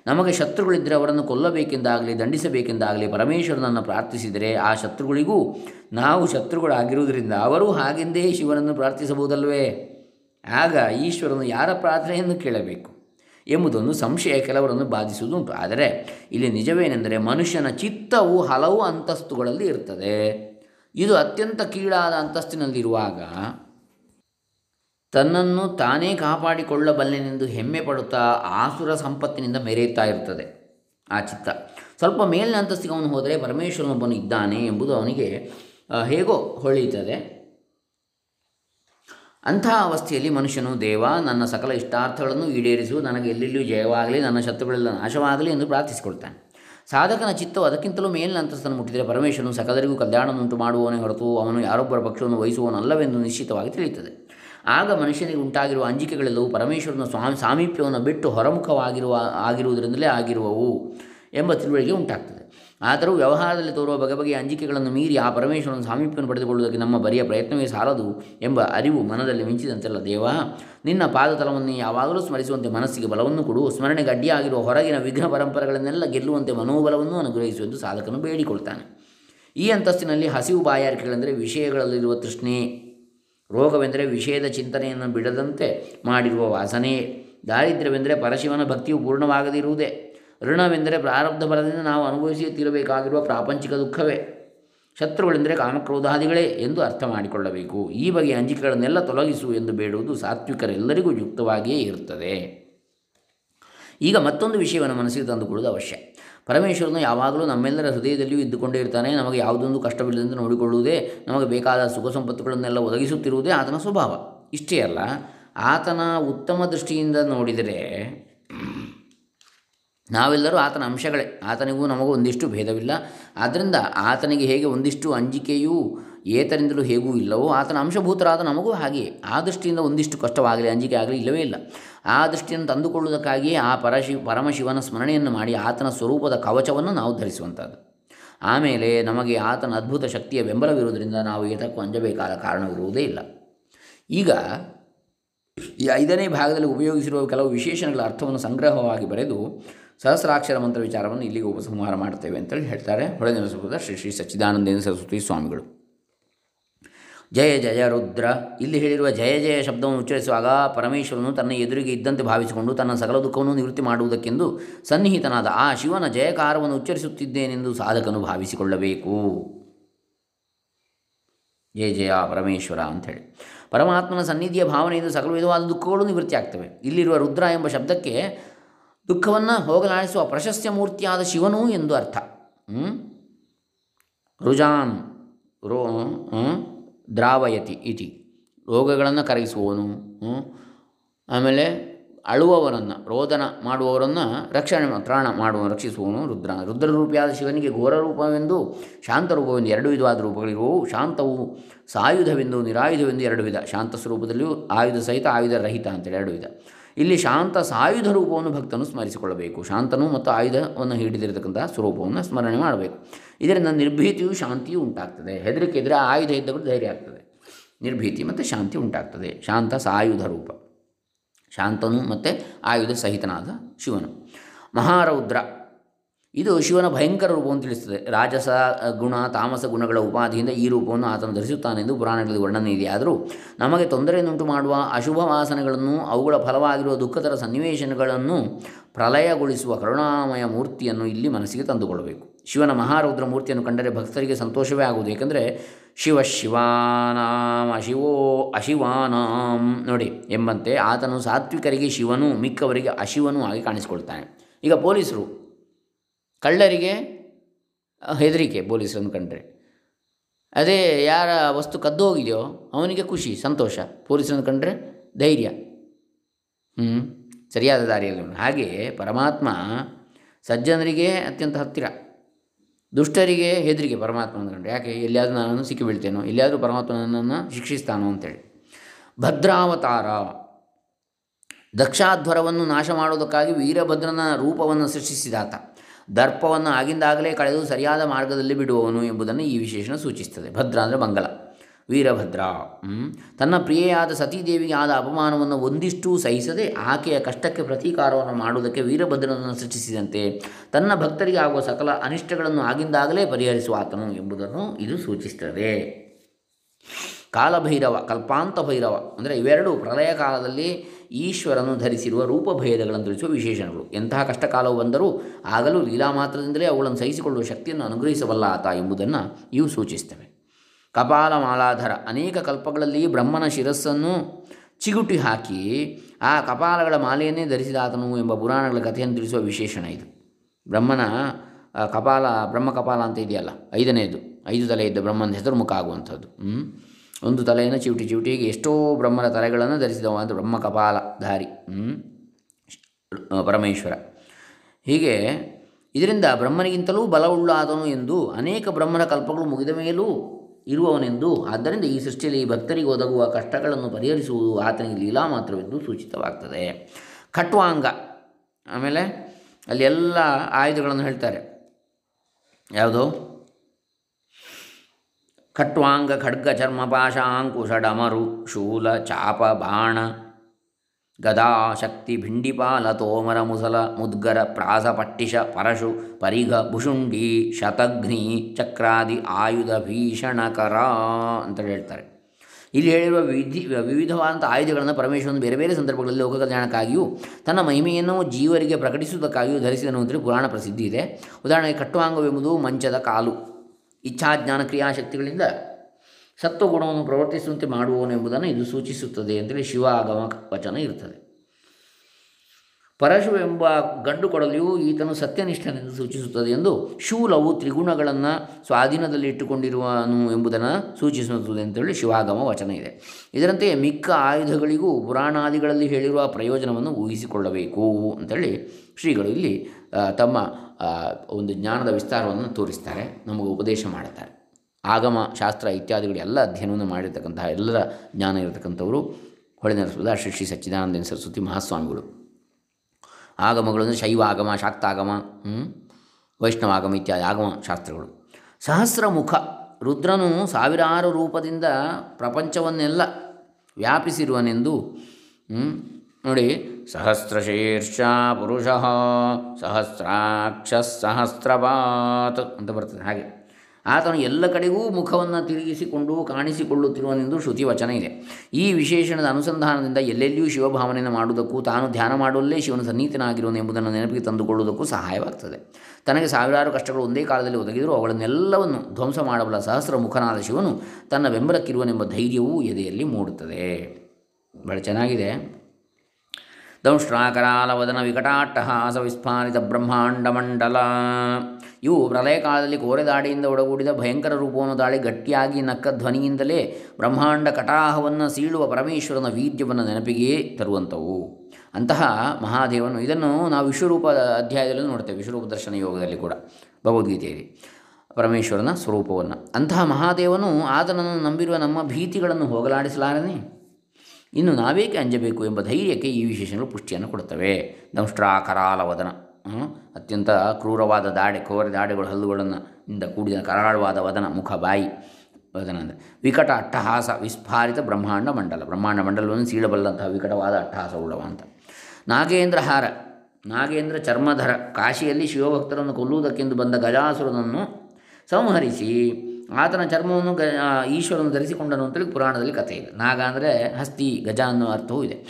ನಮಗೆ ಶತ್ರುಗಳಿದ್ದರೆ ಅವರನ್ನು ಕೊಲ್ಲಬೇಕೆಂದಾಗಲಿ, ದಂಡಿಸಬೇಕೆಂದಾಗಲಿ ಪರಮೇಶ್ವರನನ್ನು ಪ್ರಾರ್ಥಿಸಿದರೆ ಆ ಶತ್ರುಗಳಿಗೂ ನಾವು ಶತ್ರುಗಳಾಗಿರುವುದರಿಂದ ಅವರೂ ಹಾಗೆಂದೇ ಶಿವನನ್ನು ಪ್ರಾರ್ಥಿಸಬಹುದಲ್ವೇ? ಆಗ ಈಶ್ವರನು ಯಾರ ಪ್ರಾರ್ಥನೆಯನ್ನು ಕೇಳಬೇಕು ಎಂಬುದೊಂದು ಸಂಶಯ ಕೆಲವರನ್ನು ಬಾಧಿಸುವುದುಂಟು. ಆದರೆ ಇಲ್ಲಿ ನಿಜವೇನೆಂದರೆ ಮನುಷ್ಯನ ಚಿತ್ತವು ಹಲವು ಅಂತಸ್ತುಗಳಲ್ಲಿ ಇರ್ತದೆ. ಇದು ಅತ್ಯಂತ ಕೀಳಾದ ಅಂತಸ್ತಿನಲ್ಲಿರುವಾಗ ತನ್ನನ್ನು ತಾನೇ ಕಾಪಾಡಿಕೊಳ್ಳಬಲ್ಲೆನೆಂದು ಹೆಮ್ಮೆ ಪಡುತ್ತಾ ಆಸುರ ಸಂಪತ್ತಿನಿಂದ ಮೆರೆಯುತ್ತಾ ಇರ್ತದೆ. ಆ ಚಿತ್ತ. ಸ್ವಲ್ಪ ಮೇಲಿನ ಅಂತಸ್ತಿಗೆ ಅವನು ಹೋದರೆ ಪರಮೇಶ್ವರನೊಬ್ಬನು ಇದ್ದಾನೆ ಎಂಬುದು ಅವನಿಗೆ ಹೇಗೋ ಹೊಳೆಯುತ್ತದೆ. ಅಂತಹ ಅವಸ್ಥೆಯಲ್ಲಿ ಮನುಷ್ಯನು, ದೇವ, ನನ್ನ ಸಕಲ ಇಷ್ಟಾರ್ಥಗಳನ್ನು ಈಡೇರಿಸು, ನನಗೆ ಎಲ್ಲೆಲ್ಲಿಯೂ ಜಯವಾಗಲಿ, ನನ್ನ ಶತ್ರುಗಳೆಲ್ಲ ನಾಶವಾಗಲಿ ಎಂದು ಪ್ರಾರ್ಥಿಸಿಕೊಳ್ತಾನೆ. ಸಾಧಕನ ಚಿತ್ತವು ಅದಕ್ಕಿಂತಲೂ ಮೇಲಿನ ಅಂತಸ್ತನ್ನು ಮುಟ್ಟಿದರೆ ಪರಮೇಶ್ವರನು ಸಕಲರಿಗೂ ಕಲ್ಯಾಣವನ್ನುಂಟು ಮಾಡುವವನೇ ಹೊರತು ಅವನು ಯಾರೊಬ್ಬರ ಪಕ್ಷವನ್ನು ವಹಿಸುವವನಲ್ಲವೆಂದು ನಿಶ್ಚಿತವಾಗಿ ತಿಳಿಯುತ್ತದೆ. ಆಗ ಮನುಷ್ಯನಿಗೆ ಉಂಟಾಗಿರುವ ಅಂಜಿಕೆಗಳೆಲ್ಲವೂ ಪರಮೇಶ್ವರನ ಸ್ವಾಮಿ ಸಾಮೀಪ್ಯವನ್ನು ಬಿಟ್ಟು ಹೊರಮುಖವಾಗಿರುವ, ಆಗಿರುವುದರಿಂದಲೇ ಆಗಿರುವವು ಎಂಬ ತಿಳುವಳಿಕೆ ಉಂಟಾಗ್ತದೆ. ಆದರೂ ವ್ಯವಹಾರದಲ್ಲಿ ತೋರುವ ಬಗೆ ಬಗೆಯ ಅಂಜಿಕೆಗಳನ್ನು ಮೀರಿ ಆ ಪರಮೇಶ್ವರನ ಸಾಮೀಪ್ಯವನ್ನು ಪಡೆದುಕೊಳ್ಳುವುದಕ್ಕೆ ನಮ್ಮ ಬರಿಯ ಪ್ರಯತ್ನವೇ ಸಾಲದು ಎಂಬ ಅರಿವು ಮನದಲ್ಲಿ ಮಿಂಚಿದಂತೆಲ್ಲ ದೇವ, ನಿನ್ನ ಪಾದತಲವನ್ನು ಯಾವಾಗಲೂ ಸ್ಮರಿಸುವಂತೆ ಮನಸ್ಸಿಗೆ ಬಲವನ್ನು ಕೊಡು. ಸ್ಮರಣೆಗೆ ಅಡ್ಡಿಯಾಗಿರುವ ಹೊರಗಿನ ವಿಘ್ನ ಪರಂಪರೆಗಳನ್ನೆಲ್ಲ ಗೆಲ್ಲುವಂತೆ ಮನೋಬಲವನ್ನು ಅನುಗ್ರಹಿಸುವಂತೆ ಸಾಧಕನು ಬೇಡಿಕೊಳ್ತಾನೆ. ಈ ಅಂತಸ್ತಿನಲ್ಲಿ ಹಸಿವು ಬಾಯಾರಿಕೆಗಳೆಂದರೆ ವಿಷಯಗಳಲ್ಲಿರುವ ತೃಷ್ಣೆ ರೋಗವೆಂದರೆ ವಿಷಯದ ಚಿಂತನೆಯನ್ನು ಬಿಡದಂತೆ ಮಾಡಿರುವ ವಾಸನೆಯೇ. ದಾರಿದ್ರ್ಯವೆಂದರೆ ಪರಶಿವನ ಭಕ್ತಿಯು ಪೂರ್ಣವಾಗದಿರುವುದೇ. ಋಣವೆಂದರೆ ಪ್ರಾರಬ್ಧ ಬಲದಿಂದ ನಾವು ಅನುಭವಿಸುತ್ತಿರಬೇಕಾಗಿರುವ ಪ್ರಾಪಂಚಿಕ ದುಃಖವೇ. ಶತ್ರುಗಳೆಂದರೆ ಕಾಮಕ್ರೋಧಾದಿಗಳೇ ಎಂದು ಅರ್ಥ ಮಾಡಿಕೊಳ್ಳಬೇಕು. ಈ ಬಗೆಯ ಅಂಜಿಕೆಗಳನ್ನೆಲ್ಲ ತೊಲಗಿಸು ಎಂದು ಬೇಡುವುದು ಸಾತ್ವಿಕರೆಲ್ಲರಿಗೂ ಯುಕ್ತವಾಗಿಯೇ ಇರುತ್ತದೆ. ಈಗ ಮತ್ತೊಂದು ವಿಷಯವನ್ನು ಮನಸ್ಸಿಗೆ ತಂದುಕೊಳ್ಳುವುದು ಅವಶ್ಯ. ಪರಮೇಶ್ವರನು ಯಾವಾಗಲೂ ನಮ್ಮೆಲ್ಲರ ಹೃದಯದಲ್ಲಿಯೂ ಇದ್ದುಕೊಂಡೇ ಇರ್ತಾನೆ. ನಮಗೆ ಯಾವುದೊಂದು ಕಷ್ಟವಿಲ್ಲದಂತೆ ನೋಡಿಕೊಳ್ಳುವುದೇ, ನಮಗೆ ಬೇಕಾದ ಸುಖ ಸಂಪತ್ತುಗಳನ್ನೆಲ್ಲ ಒದಗಿಸುತ್ತಿರುವುದೇ ಆತನ ಸ್ವಭಾವ. ಇಷ್ಟೇ ಅಲ್ಲ, ಆತನ ಉತ್ತಮ ದೃಷ್ಟಿಯಿಂದ ನೋಡಿದರೆ ನಾವೆಲ್ಲರೂ ಆತನ ಅಂಶಗಳೇ. ಆತನಿಗೂ ನಮಗೂ ಒಂದಿಷ್ಟು ಭೇದವಿಲ್ಲ. ಆದ್ದರಿಂದ ಆತನಿಗೆ ಹೇಗೆ ಒಂದಿಷ್ಟು ಅಂಜಿಕೆಯೂ ಏತರಿಂದಲೂ ಹೇಗೂ ಇಲ್ಲವೋ ಆತನ ಅಂಶಭೂತರಾದ ನಮಗೂ ಹಾಗೆಯೇ. ಆ ದೃಷ್ಟಿಯಿಂದ ಒಂದಿಷ್ಟು ಕಷ್ಟವಾಗಲಿ, ಅಂಜಿಕೆ ಆಗಲಿ ಇಲ್ಲವೇ ಇಲ್ಲ. ಆ ದೃಷ್ಟಿಯನ್ನು ತಂದುಕೊಳ್ಳುವುದಕ್ಕಾಗಿಯೇ ಆ ಪರಶಿವ ಪರಮಶಿವನ ಸ್ಮರಣೆಯನ್ನು ಮಾಡಿ ಆತನ ಸ್ವರೂಪದ ಕವಚವನ್ನು ನಾವು ಧರಿಸುವಂಥದ್ದು. ಆಮೇಲೆ ನಮಗೆ ಆತನ ಅದ್ಭುತ ಶಕ್ತಿಯ ಬೆಂಬಲವಿರುವುದರಿಂದ ನಾವು ಏತಕ್ಕೂ ಅಂಜಬೇಕಾದ ಕಾರಣವಿರುವುದೇ ಇಲ್ಲ. ಈಗ ಈ ಐದನೇ ಭಾಗದಲ್ಲಿ ಉಪಯೋಗಿಸಿರುವ ಕೆಲವು ವಿಶೇಷಣಗಳ ಅರ್ಥವನ್ನು ಸಂಗ್ರಹವಾಗಿ ಬರೆದು ಸಹಸ್ರಾಕ್ಷರ ಮಂತ್ರ ವಿಚಾರವನ್ನು ಇಲ್ಲಿಗೆ ಉಪಸಂಹಾರ ಮಾಡ್ತೇವೆ ಅಂತೇಳಿ ಹೇಳ್ತಾರೆ. ಹೊಳೆನರಸಪುರದ ಶ್ರೀ ಶ್ರೀ ಸಚ್ಚಿದಾನಂದೇಂದ್ರ ಸರಸ್ವತಿ ಸ್ವಾಮಿಗಳು. ಜಯ ಜಯ ರುದ್ರ. ಇಲ್ಲಿ ಹೇಳಿರುವ ಜಯ ಜಯ ಶಬ್ದವನ್ನು ಉಚ್ಚರಿಸುವಾಗ ಪರಮೇಶ್ವರನು ತನ್ನ ಎದುರಿಗೆ ಇದ್ದಂತೆ ಭಾವಿಸಿಕೊಂಡು ತನ್ನ ಸಕಲ ದುಃಖವನ್ನು ನಿವೃತ್ತಿ ಮಾಡುವುದಕ್ಕೆಂದು ಸನ್ನಿಹಿತನಾದ ಆ ಶಿವನ ಜಯಕಾರವನ್ನು ಉಚ್ಚರಿಸುತ್ತಿದ್ದೇನೆಂದು ಸಾಧಕನು ಭಾವಿಸಿಕೊಳ್ಳಬೇಕು. ಜಯ ಜಯ ಪರಮೇಶ್ವರ ಅಂಥೇಳಿ. ಪರಮಾತ್ಮನ ಸನ್ನಿಧಿಯ ಭಾವನೆಯಿಂದ ಸಕಲ ವಿಧವಾದ ದುಃಖಗಳು ನಿವೃತ್ತಿ ಆಗ್ತವೆ ಇಲ್ಲಿರುವ ರುದ್ರ ಎಂಬ ಶಬ್ದಕ್ಕೆ ದುಃಖವನ್ನು ಹೋಗಲಾಡಿಸುವ ಪ್ರಶಸ್ತ್ಯ ಮೂರ್ತಿಯಾದ ಶಿವನು ಎಂದು ಅರ್ಥ? ರುಜಾನ್. ರೋ? ದ್ರಾವಯತಿ ಇತಿ. ರೋಗಗಳನ್ನು ಕರಗಿಸುವವನು ಆಮೇಲೆ ಅಳುವವರನ್ನು ರೋದನ ಮಾಡುವವರನ್ನು ರಕ್ಷಣೆ ತ್ರಾಣ ಮಾಡುವ ರಕ್ಷಿಸುವವನು ರುದ್ರ. ರುದ್ರರೂಪಿಯಾದ ಶಿವನಿಗೆ ಘೋರ ರೂಪವೆಂದು, ಶಾಂತ ರೂಪವೆಂದು ಎರಡು ವಿಧವಾದ ರೂಪಗಳಿರುವವು. ಶಾಂತವು ಸಾಯುಧವೆಂದು, ನಿರಾಯುಧವೆಂದು ಎರಡು ವಿಧ. ಶಾಂತ ಸ್ವರೂಪದಲ್ಲಿಯೂ ಆಯುಧ ಸಹಿತ, ಆಯುಧ ರಹಿತ ಅಂತೇಳಿ ಎರಡು ವಿಧ. ಇಲ್ಲಿ ಶಾಂತ ಸಾಯುಧ ರೂಪವನ್ನು ಭಕ್ತನು ಸ್ಮರಿಸಿಕೊಳ್ಳಬೇಕು. ಶಾಂತನು ಮತ್ತು ಆಯುಧವನ್ನು ಹಿಡಿದಿರತಕ್ಕಂತಹ ಸ್ವರೂಪವನ್ನು ಸ್ಮರಣೆ ಮಾಡಬೇಕು. ಇದರಿಂದ ನಿರ್ಭೀತಿಯು ಶಾಂತಿಯು ಉಂಟಾಗ್ತದೆ. ಹೆದರಿಕೆ ಇದ್ದರೆ ಆಯುಧ ಇದ್ದವರು ಧೈರ್ಯ ಆಗ್ತದೆ. ನಿರ್ಭೀತಿ ಮತ್ತು ಶಾಂತಿ ಉಂಟಾಗ್ತದೆ. ಶಾಂತ ಸಾಯುಧ ರೂಪ. ಶಾಂತನು ಮತ್ತು ಆಯುಧ ಸಹಿತನಾದ ಶಿವನು. ಮಹಾರೌದ್ರ. ಇದು ಶಿವನ ಭಯಂಕರ ರೂಪವನ್ನು ತಿಳಿಸುತ್ತದೆ ರಾಜಸ, ಗುಣ, ತಾಮಸ ಗುಣಗಳ ಉಪಾಧಿಯಿಂದ ಈ ರೂಪವನ್ನು ಆತನು ಧರಿಸುತ್ತಾನೆಂದು ಪುರಾಣಗಳಲ್ಲಿ ವರ್ಣನೆ ಇದೆಯಾದರೂ ನಮಗೆ ತೊಂದರೆಯನ್ನುಂಟು ಮಾಡುವ ಅಶುಭ ವಾಸನೆಗಳನ್ನು, ಅವುಗಳ ಫಲವಾಗಿರುವ ದುಃಖತರ ಸನ್ನಿವೇಶಗಳನ್ನು ಪ್ರಲಯಗೊಳಿಸುವ ಕರುಣಾಮಯ ಮೂರ್ತಿಯನ್ನು ಇಲ್ಲಿ ಮನಸ್ಸಿಗೆ ತಂದುಕೊಳ್ಳಬೇಕು ಶಿವನ ಮಹಾರೌದ್ರ ಮೂರ್ತಿಯನ್ನು ಕಂಡರೆ ಭಕ್ತರಿಗೆ ಸಂತೋಷವೇ ಆಗುವುದು. ಏಕೆಂದರೆ ಶಿವ ಶಿವಾನಾಂ ಅಶಿವೋ ಅಶಿವಾನಾಂ ನೋಡಿ ಎಂಬಂತೆ ಆತನು ಸಾತ್ವಿಕರಿಗೆ ಶಿವನು, ಮಿಕ್ಕವರಿಗೆ ಅಶಿವನೂ ಆಗಿ ಕಾಣಿಸಿಕೊಳ್ತಾನೆ. ಈಗ ಪೊಲೀಸರು, ಕಳ್ಳರಿಗೆ ಹೆದರಿಕೆ ಪೊಲೀಸರನ್ನು ಕಂಡರೆ. ಅದೇ ಯಾರ ವಸ್ತು ಕದ್ದು ಹೋಗಿದೆಯೋ ಅವನಿಗೆ ಖುಷಿ, ಸಂತೋಷ. ಪೊಲೀಸರನ್ನು ಕಂಡರೆ ಧೈರ್ಯ. ಹ್ಞೂ ಸರಿಯಾದ ದಾರಿಯಲ್ಲಿ. ಹಾಗೆಯೇ ಪರಮಾತ್ಮ ಸಜ್ಜನರಿಗೆ ಅತ್ಯಂತ ಹತ್ತಿರ. ದುಷ್ಟರಿಗೆ ಹೆದರಿಕೆ, ಪರಮಾತ್ಮ ಅಂದ್ಕೊಂಡು ಯಾಕೆ? ಎಲ್ಲಿಯಾದರೂ ನಾನು ಸಿಕ್ಕಿ ಬೀಳ್ತೇನೋ ಎಲ್ಲಿಯಾದರೂ ಪರಮಾತ್ಮ ನನ್ನನ್ನು ಶಿಕ್ಷಿಸ್ತಾನೋ ಅಂತೇಳಿ. ಭದ್ರಾವತಾರ. ದಕ್ಷಾಧ್ವರವನ್ನು ನಾಶ ಮಾಡುವುದಕ್ಕಾಗಿ ವೀರಭದ್ರನ ರೂಪವನ್ನು ಸೃಷ್ಟಿಸಿದಾತ. ದರ್ಪವನ್ನು ಆಗಿಂದಾಗಲೇ ಕಳೆದು ಸರಿಯಾದ ಮಾರ್ಗದಲ್ಲಿ ಬಿಡುವವನು ಎಂಬುದನ್ನು ಈ ವಿಶೇಷಣ ಸೂಚಿಸ್ತದೆ ಭದ್ರ ಅಂದರೆ ಮಂಗಲ. ವೀರಭದ್ರ. ತನ್ನ ಪ್ರಿಯೆಯಾದ ಸತೀದೇವಿಗೆ ಆದ ಅಪಮಾನವನ್ನು ಒಂದಿಷ್ಟೂ ಸಹಿಸದೆ ಆಕೆಯ ಕಷ್ಟಕ್ಕೆ ಪ್ರತೀಕಾರವನ್ನು ಮಾಡುವುದಕ್ಕೆ ವೀರಭದ್ರನನ್ನು ಸೃಷ್ಟಿಸಿದಂತೆ ತನ್ನ ಭಕ್ತರಿಗೆ ಆಗುವ ಸಕಲ ಅನಿಷ್ಟಗಳನ್ನು ಆಗಿಂದಾಗಲೇ ಪರಿಹರಿಸುವ ಆತನು ಎಂಬುದನ್ನು ಇದು ಸೂಚಿಸುತ್ತದೆ. ಕಾಲಭೈರವ, ಕಲ್ಪಾಂತ ಭೈರವ ಅಂದರೆ ಇವೆರಡು ಪ್ರಳಯ ಕಾಲದಲ್ಲಿ ಈಶ್ವರನು ಧರಿಸಿರುವ ರೂಪಭೇದಗಳನ್ನು ತಿಳಿಸುವ ವಿಶೇಷಣಗಳು. ಎಂತಹ ಕಷ್ಟಕಾಲವು ಬಂದರೂ ಆಗಲೂ ಲೀಲಾ ಮಾತ್ರದಿಂದಲೇ ಅವುಗಳನ್ನು ಸಹಿಸಿಕೊಳ್ಳುವ ಶಕ್ತಿಯನ್ನು ಅನುಗ್ರಹಿಸಬಲ್ಲ ಆತ ಎಂಬುದನ್ನು ಇವು ಸೂಚಿಸ್ತವೆ ಕಪಾಲ ಮಾಲಾಧರ ಅನೇಕ ಕಲ್ಪಗಳಲ್ಲಿ ಬ್ರಹ್ಮನ ಶಿರಸ್ಸನ್ನು ಚಿಗುಟಿ ಹಾಕಿ ಆ ಕಪಾಲಗಳ ಮಾಲೆಯನ್ನೇ ಧರಿಸಿದ ಆತನು ಎಂಬ ಪುರಾಣಗಳ ಕಥೆಯನ್ನು ತಿಳಿಸುವ ವಿಶೇಷಣ ಇದು. ಬ್ರಹ್ಮನ ಕಪಾಲ, ಬ್ರಹ್ಮ ಕಪಾಲ ಅಂತ ಇದೆಯಲ್ಲ, ಐದನೇದು, ಐದು ತಲೆ ಇದ್ದ ಬ್ರಹ್ಮನ ಹೆಸರು ಮುಖ ಆಗುವಂಥದ್ದು? ಒಂದು ತಲೆಯನ್ನು ಚಿವುಟಿ ಚಿವುಟಿಗೆ ಎಷ್ಟೋ ಬ್ರಹ್ಮನ ತಲೆಗಳನ್ನು ಧರಿಸಿದವ ಅಂತ ಬ್ರಹ್ಮ ಕಪಾಲಧಾರಿ ಪರಮೇಶ್ವರ. ಹೀಗೆ ಇದರಿಂದ ಬ್ರಹ್ಮನಿಗಿಂತಲೂ ಬಲವುಳ್ಳ ಆತನು ಎಂದು ಅನೇಕ ಬ್ರಹ್ಮನ ಕಲ್ಪಗಳು ಮುಗಿದ ಮೇಲೂ ಇರುವವನೆಂದು. ಆದ್ದರಿಂದ ಈ ಸೃಷ್ಟಿಯಲ್ಲಿ ಭಕ್ತರಿಗೆ ಒದಗುವ ಕಷ್ಟಗಳನ್ನು ಪರಿಹರಿಸುವುದು ಆತನಿಗೆ ಲೀಲಾ ಮಾತ್ರವೆಂದು ಸೂಚಿತವಾಗ್ತದೆ. ಖಟ್ವಾಂಗ ಆಮೇಲೆ ಅಲ್ಲಿ ಎಲ್ಲ ಆಯುಧಗಳನ್ನು ಹೇಳ್ತಾರೆ. ಯಾವುದು? ಖಟ್ವಾಂಗ ಖಡ್ಗ, ಚರ್ಮ ಪಾಶ ಡಮರು, ಶೂಲ, ಚಾಪ, ಬಾಣ. ಗದಾ ಶಕ್ತಿ ಭಿಂಡಿಪಾಲ ತೋಮರ ಮುಸಲ ಮುದ್ಗರ ಪ್ರಾಸ ಪಟ್ಟಿಷ ಪರಶು, ಪರಿಘ ಭುಷುಂಡಿ ಶತಘ್ನಿ ಚಕ್ರಾದಿ ಆಯುಧ ಭೀಷಣಕರ ಅಂತ ಹೇಳ್ತಾರೆ ಇಲ್ಲಿ ಹೇಳಿರುವ ವಿಧಿ, ವಿವಿಧವಾದಂಥ ಆಯುಧಗಳನ್ನು ಪರಮೇಶ್ವರನು ಬೇರೆ ಬೇರೆ ಸಂದರ್ಭಗಳಲ್ಲಿ ಲೋಕ ಕಲ್ಯಾಣಕ್ಕಾಗಿಯೂ ತನ್ನ ಮಹಿಮೆಯನ್ನು ಜೀವರಿಗೆ ಪ್ರಕಟಿಸುವುದಕ್ಕಾಗಿಯೂ ಧರಿಸಿದನು ಅಂದರೆ ಪುರಾಣ ಪ್ರಸಿದ್ಧಿ ಇದೆ. ಉದಾಹರಣೆಗೆ ಕಟ್ಟುವಾಂಗವೆಂಬುದು ಮಂಚದ ಕಾಲು. ಇಚ್ಛಾಜ್ಞಾನ ಕ್ರಿಯಾಶಕ್ತಿಗಳಿಂದ ಸತ್ವಗುಣವನ್ನು ಪ್ರವರ್ತಿಸುವಂತೆ ಮಾಡುವವನು ಎಂಬುದನ್ನು ಇದು ಸೂಚಿಸುತ್ತದೆ ಅಂತೇಳಿ ಶಿವ ಆಗಮ ವಚನ ಇರ್ತದೆ. ಪರಶು ಎಂಬ ಗಂಡು ಕೊಡಲಿಯು ಈತನು ಸತ್ಯನಿಷ್ಠನೆಂದು ಸೂಚಿಸುತ್ತದೆ ಎಂದು ಶೂಲವು ತ್ರಿಗುಣಗಳನ್ನು ಸ್ವಾಧೀನದಲ್ಲಿ ಇಟ್ಟುಕೊಂಡಿರುವನು ಎಂಬುದನ್ನು ಸೂಚಿಸುತ್ತದೆ ಅಂತೇಳಿ ಶಿವಾಗಮ ವಚನ ಇದೆ. ಇದರಂತೆ ಮಿಕ್ಕ ಆಯುಧಗಳಿಗೂ ಪುರಾಣಾದಿಗಳಲ್ಲಿ ಹೇಳಿರುವ ಪ್ರಯೋಜನವನ್ನು ಊಹಿಸಿಕೊಳ್ಳಬೇಕು ಅಂತೇಳಿ ಶ್ರೀಗಳು ಇಲ್ಲಿ ತಮ್ಮ ಒಂದು ಜ್ಞಾನದ ವಿಸ್ತಾರವನ್ನು ತೋರಿಸ್ತಾರೆ, ನಮಗೆ ಉಪದೇಶ ಮಾಡುತ್ತಾರೆ. ಆಗಮ, ಶಾಸ್ತ್ರ ಇತ್ಯಾದಿಗಳು ಎಲ್ಲ ಅಧ್ಯಯನವನ್ನು ಮಾಡಿರ್ತಕ್ಕಂತಹ ಎಲ್ಲರ ಜ್ಞಾನ ಇರತಕ್ಕಂಥವರು ಹೊಳೆ ಹೊಳೆನರಸದ ಶ್ರೀ ಶ್ರೀ ಸಚ್ಚಿದಾನಂದ ಸರಸ್ವತಿ ಮಹಾಸ್ವಾಮಿಗಳು ಆಗಮಗಳು ಅಂದರೆ ಶೈವ ಆಗಮ ಶಾಕ್ತಾಗಮ ವೈಷ್ಣವ ಆಗಮ ಇತ್ಯಾದಿ ಆಗಮ ಶಾಸ್ತ್ರಗಳು ಸಹಸ್ರಮುಖ ರುದ್ರನು ಸಾವಿರಾರು ರೂಪದಿಂದ ಪ್ರಪಂಚವನ್ನೆಲ್ಲ ವ್ಯಾಪಿಸಿರುವನೆಂದು? ನೋಡಿ, ಸಹಸ್ರಶೀರ್ಷ ಪುರುಷ ಸಹಸ್ರಾಕ್ಷ ಸಹಸ್ರಪಾತ್ ಅಂತ ಬರ್ತದೆ ಹಾಗೆ ಆತನು ಎಲ್ಲ ಕಡೆಗೂ ಮುಖವನ್ನು ತಿರುಗಿಸಿಕೊಂಡು ಕಾಣಿಸಿಕೊಳ್ಳುತ್ತಿರುವನೆಂದು ಶ್ರುತಿ ವಚನ ಇದೆ. ಈ ವಿಶೇಷಣದ ಅನುಸಂಧಾನದಿಂದ ಎಲ್ಲೆಲ್ಲಿಯೂ ಶಿವಭಾವನೆಯನ್ನು ಮಾಡುವುದಕ್ಕೂ ತಾನು ಧ್ಯಾನ ಮಾಡುವಲ್ಲೇ ಶಿವನ ಸನ್ನಿಹಿತನಾಗಿರುವನು ಎಂಬುದನ್ನು ನೆನಪಿಗೆ ತಂದುಕೊಳ್ಳುವುದಕ್ಕೂ ಸಹಾಯವಾಗ್ತದೆ. ತನಗೆ ಸಾವಿರಾರು ಕಷ್ಟಗಳು ಒಂದೇ ಕಾಲದಲ್ಲಿ ಒದಗಿದರೂ ಅವುಗಳನ್ನೆಲ್ಲವನ್ನು ಧ್ವಂಸ ಮಾಡಬಲ್ಲ ಸಹಸ್ರ ಮುಖನಾದ ಶಿವನು ತನ್ನ ಬೆಂಬಲಕ್ಕಿರುವನೆಂಬ ಧೈರ್ಯವೂ ಎದೆಯಲ್ಲಿ ಮೂಡುತ್ತದೆ. ಭಾಳ ಚೆನ್ನಾಗಿದೆ. ದಂಷ್ಟ್ರಾಕರಾಲವದನ ವಿಕಟಾಟ್ಟಹಾಸ ಬ್ರಹ್ಮಾಂಡ ಮಂಡಲ ಇವು ಪ್ರಲಯ ಕಾಲದಲ್ಲಿ ಕೋರೆದಾಡಿಯಿಂದ ಒಡಗೂಡಿದ ಭಯಂಕರ ರೂಪವನ್ನು ದಾಳಿ ಗಟ್ಟಿಯಾಗಿ ನಕ್ಕ ಧ್ವನಿಯಿಂದಲೇ ಬ್ರಹ್ಮಾಂಡ ಕಟಾಹವನ್ನು ಸೀಳುವ ಪರಮೇಶ್ವರನ ವೀರ್ಯವನ್ನು ನೆನಪಿಗೆ ತರುವಂಥವು. ಅಂತಹ ಮಹಾದೇವನು, ಇದನ್ನು ನಾವು ವಿಶ್ವರೂಪ ಅಧ್ಯಾಯದಲ್ಲೂ ನೋಡ್ತೇವೆ, ವಿಶ್ವರೂಪ ದರ್ಶನ ಯೋಗದಲ್ಲಿ ಕೂಡ, ಭಗವದ್ಗೀತೆಯಲ್ಲಿ ಪರಮೇಶ್ವರನ ಸ್ವರೂಪವನ್ನು. ಅಂತಹ ಮಹಾದೇವನು ಆತನನ್ನು ನಂಬಿರುವ ನಮ್ಮ ಭೀತಿಗಳನ್ನು ಹೋಗಲಾಡಿಸಲಾರನೆ? ಇನ್ನು ನಾವೇಕೆ ಅಂಜಬೇಕು ಎಂಬ ಧೈರ್ಯಕ್ಕೆ ಈ ವಿಶೇಷಗಳು ಪುಷ್ಟಿಯನ್ನು ಕೊಡುತ್ತವೆ. ದಂಷ್ಟ್ರಾ ಕರಾಲವದನ ಅತ್ಯಂತ ಕ್ರೂರವಾದ ದಾಡೆ, ಕೋರೆ ದಾಡೆಗಳು, ಹಲ್ಲುಗಳನ್ನು ಇಂದ ಕೂಡಿದ ಕರಾಳವಾದ ವದನ, ಮುಖ, ಬಾಯಿ, ವದನ ಅಂದರೆ ವಿಕಟ ಅಟ್ಟಹಾಸ, ವಿಸ್ಫಾರಿತ ಬ್ರಹ್ಮಾಂಡ ಮಂಡಲ, ಬ್ರಹ್ಮಾಂಡ ಮಂಡಲವನ್ನು ಸೀಳಬಲ್ಲಂತಹ ವಿಕಟವಾದ ಅಟ್ಟಹಾಸವುಳ್ಳವ ಅಂತ. ನಾಗೇಂದ್ರ ಹಾರ ನಾಗೇಂದ್ರ ಚರ್ಮಧರ ಕಾಶಿಯಲ್ಲಿ ಶಿವಭಕ್ತರನ್ನು ಕೊಲ್ಲುವುದಕ್ಕೆಂದು ಬಂದ ಗಜಾಸುರನನ್ನು ಸಂಹರಿಸಿ ಆತನ ಚರ್ಮವನ್ನು ಗ ಈಶ್ವರನು ಧರಿಸಿಕೊಂಡನು ಅಂತೇಳಿ ಪುರಾಣದಲ್ಲಿ ಕಥೆ ಇದೆ. ನಾಗ ಅಂದರೆ ಹಸ್ತಿ, ಗಜ ಅನ್ನೋ ಅರ್ಥವೂ ಇದೆ.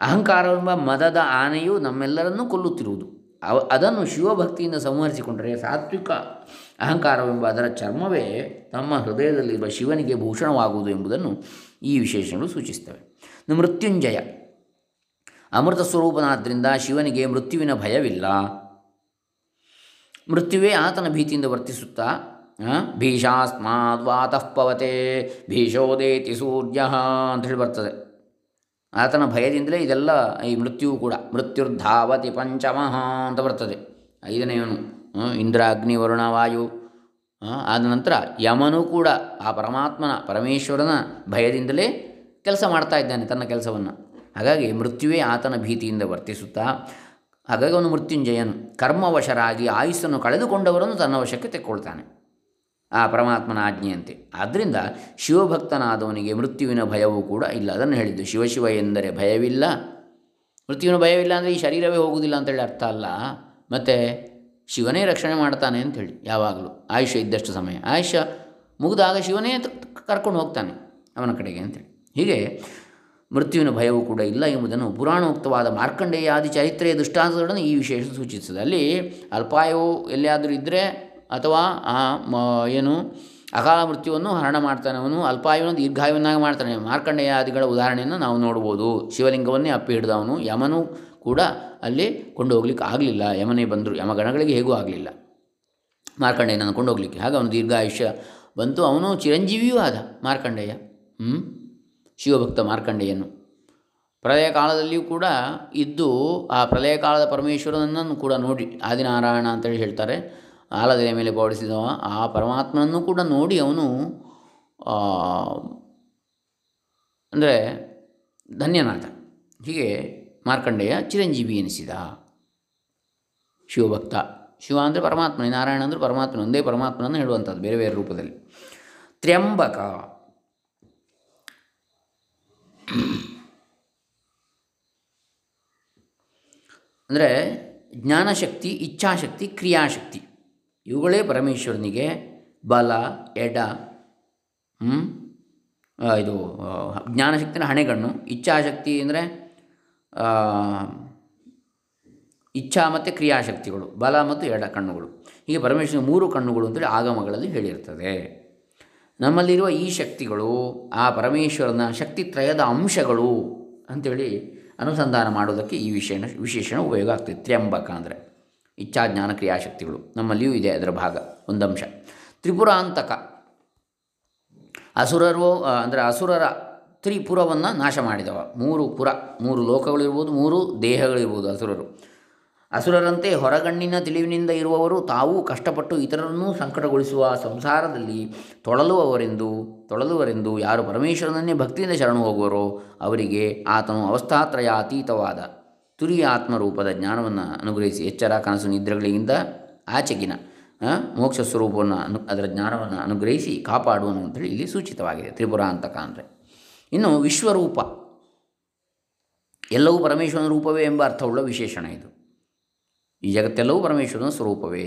ಅಹಂಕಾರವೆಂಬ ಮದದ ಆನೆಯು ನಮ್ಮೆಲ್ಲರನ್ನೂ ಕೊಲ್ಲುತ್ತಿರುವುದು. ಅವ, ಅದನ್ನು ಶಿವಭಕ್ತಿಯಿಂದ ಸಂಹರಿಸಿಕೊಂಡರೆ ಸಾತ್ವಿಕ ಅಹಂಕಾರವೆಂಬ ಅದರ ಚರ್ಮವೇ ತಮ್ಮ ಹೃದಯದಲ್ಲಿರುವ ಶಿವನಿಗೆ ಭೂಷಣವಾಗುವುದು ಎಂಬುದನ್ನು ಈ ವಿಶೇಷಗಳು ಸೂಚಿಸ್ತವೆ ಮೃತ್ಯುಂಜಯ. ಅಮೃತ ಸ್ವರೂಪನಾದ್ದರಿಂದ ಶಿವನಿಗೆ ಮೃತ್ಯುವಿನ ಭಯವಿಲ್ಲ. ಮೃತ್ಯುವೇ ಆತನ ಭೀತಿಯಿಂದ ವರ್ತಿಸುತ್ತಾ ಆ, ಭೀಷಾಸ್ಮಾದ್ ವಾತಃ ಪವತೆ ಭೀಷೋದೇತಿ ಸೂರ್ಯ ಅಂತ ಹೇಳಿ ಬರ್ತದೆ. ಆತನ ಭಯದಿಂದಲೇ ಇದೆಲ್ಲ ಈ ಮೃತ್ಯುವು ಕೂಡ ಮೃತ್ಯುರ್ಧಾವತಿ ಪಂಚಮಃ ಅಂತ ಬರ್ತದೆ. ಐದನೆಯವನು ಇಂದ್ರ ಅಗ್ನಿ ವರುಣ ವಾಯು ಆದ ನಂತರ ಯಮನು ಕೂಡ ಆ ಪರಮಾತ್ಮನ ಪರಮೇಶ್ವರನ ಭಯದಿಂದಲೇ ಕೆಲಸ ಮಾಡ್ತಾ ಇದ್ದಾನೆ ತನ್ನ ಕೆಲಸವನ್ನು. ಹಾಗಾಗಿ ಮೃತ್ಯುವೇ ಆತನ ಭೀತಿಯಿಂದ ವರ್ತಿಸುತ್ತಾ ಹಾಗಾಗಿ ಅವನು ಮೃತ್ಯುಂಜಯನು. ಕರ್ಮವಶರಾಗಿ ಆಯುಸ್ಸನ್ನು ಕಳೆದುಕೊಂಡವರನ್ನು ತನ್ನ ವಶಕ್ಕೆ ತೆಕ್ಕೊಳ್ತಾನೆ. ಆ ಪರಮಾತ್ಮನ ಆಜ್ಞೆಯಂತೆ. ಆದ್ದರಿಂದ ಶಿವಭಕ್ತನಾದವನಿಗೆ ಮೃತ್ಯುವಿನ ಭಯವೂ ಕೂಡ ಇಲ್ಲ. ಅದನ್ನು ಹೇಳಿದ್ದು ಶಿವಶಿವ ಎಂದರೆ ಭಯವಿಲ್ಲ. ಮೃತ್ಯುವಿನ ಭಯವಿಲ್ಲ ಅಂದರೆ ಈ ಶರೀರವೇ ಹೋಗುವುದಿಲ್ಲ ಅಂತೇಳಿ ಅರ್ಥ ಅಲ್ಲ. ಮತ್ತು ಶಿವನೇ ರಕ್ಷಣೆ ಮಾಡ್ತಾನೆ ಅಂಥೇಳಿ ಯಾವಾಗಲೂ. ಆಯುಷ್ಯ ಇದ್ದಷ್ಟು ಸಮಯ. ಆಯುಷ್ಯ ಮುಗಿದಾಗ ಶಿವನೇ ಕರ್ಕೊಂಡು ಹೋಗ್ತಾನೆ ಅವನ ಕಡೆಗೆ ಅಂತೇಳಿ. ಹೀಗೆ ಮೃತ್ಯುವಿನ ಭಯವೂ ಕೂಡ ಇಲ್ಲ ಎಂಬುದನ್ನು ಪುರಾಣೋಕ್ತವಾದ ಮಾರ್ಕಂಡೇಯಾದಿ ಚರಿತ್ರೆಯ ದೃಷ್ಟಾಂತಗಳನ್ನು ಈ ವಿಶೇಷ ಸೂಚಿಸುತ್ತದೆ. ಅಲ್ಲಿ ಅಲ್ಪಾಯವು ಎಲ್ಲಿಯಾದರೂ ಇದ್ದರೆ ಅಥವಾ ಆ, ಮ- ಏನು, ಅಕಾಲ ಮೃತ್ಯುವನ್ನು ಹರಣ ಮಾಡ್ತಾನೆ ಅವನು ಅಲ್ಪಾಯುವನ್ನು ದೀರ್ಘಾಯುವನ್ನಾಗಿ ಮಾಡ್ತಾನೆ. ಮಾರ್ಕಂಡೇಯಾದಿಗಳ ಉದಾಹರಣೆಯನ್ನು ನಾವು ನೋಡ್ಬೋದು. ಶಿವಲಿಂಗವನ್ನೇ ಅಪ್ಪಿ ಹಿಡಿದವನು ಯಮನು ಕೂಡ ಅಲ್ಲಿ ಕೊಂಡು ಹೋಗ್ಲಿಕ್ಕೆ ಆಗಲಿಲ್ಲ. ಯಮನೇ ಬಂದರು ಯಮಗಣಗಳಿಗೆ ಹೇಗೂ ಆಗಲಿಲ್ಲ. ಮಾರ್ಕಂಡೇಯನನ್ನು ಕೊಂಡು ಹಾಗ ಹಾಗೆ ಅವನು ದೀರ್ಘಾಯುಷ್ಯ ಬಂತು. ಅವನು ಚಿರಂಜೀವಿಯೂ ಆದ ಮಾರ್ಕಂಡೇಯ. ಹ್ಞೂ ಶಿವಭಕ್ತ ಮಾರ್ಕಂಡೇಯನು. ಪ್ರಳಯ ಕಾಲದಲ್ಲಿಯೂ ಕೂಡ ಇದ್ದು ಆ ಪ್ರಳಯ ಕಾಲದ ಪರಮೇಶ್ವರನನ್ನು ಕೂಡ ನೋಡಿ, ಆದಿನಾರಾಯಣ ಅಂತೇಳಿ ಹೇಳ್ತಾರೆ. ಆಲದೆಲೆ ಮೇಲೆ ಪೌಡಿಸಿದವ ಆ ಪರಮಾತ್ಮನನ್ನು ಕೂಡ ನೋಡಿ ಅವನು ಅಂದರೆ ಧನ್ಯನಾಥ ಹೀಗೆ ಮಾರ್ಕಂಡೇಯ ಚಿರಂಜೀವಿ ಎನಿಸಿದ. ಶಿವಭಕ್ತ. ಶಿವ ಅಂದರೆ ಪರಮಾತ್ಮ ನಾರಾಯಣ ಅಂದರೆ ಪರಮಾತ್ಮ ಒಂದೇ ಪರಮಾತ್ಮನನ್ನು ಹೇಳುವಂಥದ್ದು ಬೇರೆ ಬೇರೆ ರೂಪದಲ್ಲಿ. ತ್ರ್ಯಂಬಕ. ಅಂದರೆ ಜ್ಞಾನಶಕ್ತಿ, ಇಚ್ಛಾಶಕ್ತಿ, ಕ್ರಿಯಾಶಕ್ತಿ. ಇವುಗಳೇ ಪರಮೇಶ್ವರನಿಗೆ ಬಲ, ಎಡ ಇದು ಜ್ಞಾನಶಕ್ತಿನ ಹಣೆಗಣ್ಣು, ಇಚ್ಛಾಶಕ್ತಿ ಅಂದರೆ ಇಚ್ಛಾ ಮತ್ತು ಕ್ರಿಯಾಶಕ್ತಿಗಳು, ಬಲ ಮತ್ತು ಎಡ ಕಣ್ಣುಗಳು. ಹೀಗೆ ಪರಮೇಶ್ವರನ ಮೂರು ಕಣ್ಣುಗಳು ಅಂತೇಳಿ ಆಗಮಗಳಲ್ಲಿ ಹೇಳಿರ್ತದೆ. ನಮ್ಮಲ್ಲಿರುವ ಈ ಶಕ್ತಿಗಳು, ಆ ಪರಮೇಶ್ವರನ ಶಕ್ತಿತ್ರಯದ ಅಂಶಗಳು ಅಂಥೇಳಿ ಅನುಸಂಧಾನ ಮಾಡೋದಕ್ಕೆ ಈ ವಿಶೇಷ ವಿಶೇಷಣ ಉಪಯೋಗ ಆಗ್ತದೆ. ತ್ರ್ಯಂಬಕ ಅಂದರೆ. ಇಚ್ಛಾ ಜ್ಞಾನ ಕ್ರಿಯಾಶಕ್ತಿಗಳು ನಮ್ಮಲ್ಲಿಯೂ ಇದೆ ಅದರ ಭಾಗ. ಒಂದಂಶ. ತ್ರಿಪುರಾಂತಕ. ಅಸುರರು ಅಂದರೆ ಅಸುರರ ತ್ರಿಪುರವನ್ನು ನಾಶ ಮಾಡಿದವ. ಮೂರು ಪುರ. ಮೂರು ಲೋಕಗಳಿರ್ಬೋದು, ಮೂರು ದೇಹಗಳಿರ್ಬೋದು ಅಸುರರು. ಅಸುರರಂತೆ ಹೊರಗಣ್ಣಿನ ತಿಳಿವಿನಿಂದ ಇರುವವರು ತಾವೂ ಕಷ್ಟಪಟ್ಟು ಇತರರನ್ನೂ ಸಂಕಟಗೊಳಿಸುವ ಸಂಸಾರದಲ್ಲಿ ತೊಳಲುವವರೆಂದು, ತೊಳಲುವರೆಂದು ಯಾರು ಪರಮೇಶ್ವರನನ್ನೇ ಭಕ್ತಿಯಿಂದ ಶರಣು ಹೋಗುವರೋ ಅವರಿಗೆ ಆತನು ಅವಸ್ಥಾತ್ರಯ ಅತೀತವಾದ ತುರಿಯ ಆತ್ಮರೂಪದ ಜ್ಞಾನವನ್ನು ಅನುಗ್ರಹಿಸಿ ಎಚ್ಚರ ಕನಸು ನಿದ್ರೆಗಳಿಗಿಂತ ಆಚೆಗಿನ ಮೋಕ್ಷ ಸ್ವರೂಪವನ್ನು ಅನು, ಅದರ ಜ್ಞಾನವನ್ನು ಅನುಗ್ರಹಿಸಿ ಕಾಪಾಡುವನು ಅಂತೇಳಿ ಇಲ್ಲಿ ಸೂಚಿತವಾಗಿದೆ. ತ್ರಿಪುರ ಅಂತಕ ಅಂದರೆ ಇನ್ನು ವಿಶ್ವರೂಪ. ಎಲ್ಲವೂ ಪರಮೇಶ್ವರನ ರೂಪವೇ ಎಂಬ ಅರ್ಥವುಳ್ಳ ವಿಶೇಷಣ ಇದು. ಈ ಜಗತ್ತೆಲ್ಲವೂ ಪರಮೇಶ್ವರನ ಸ್ವರೂಪವೇ.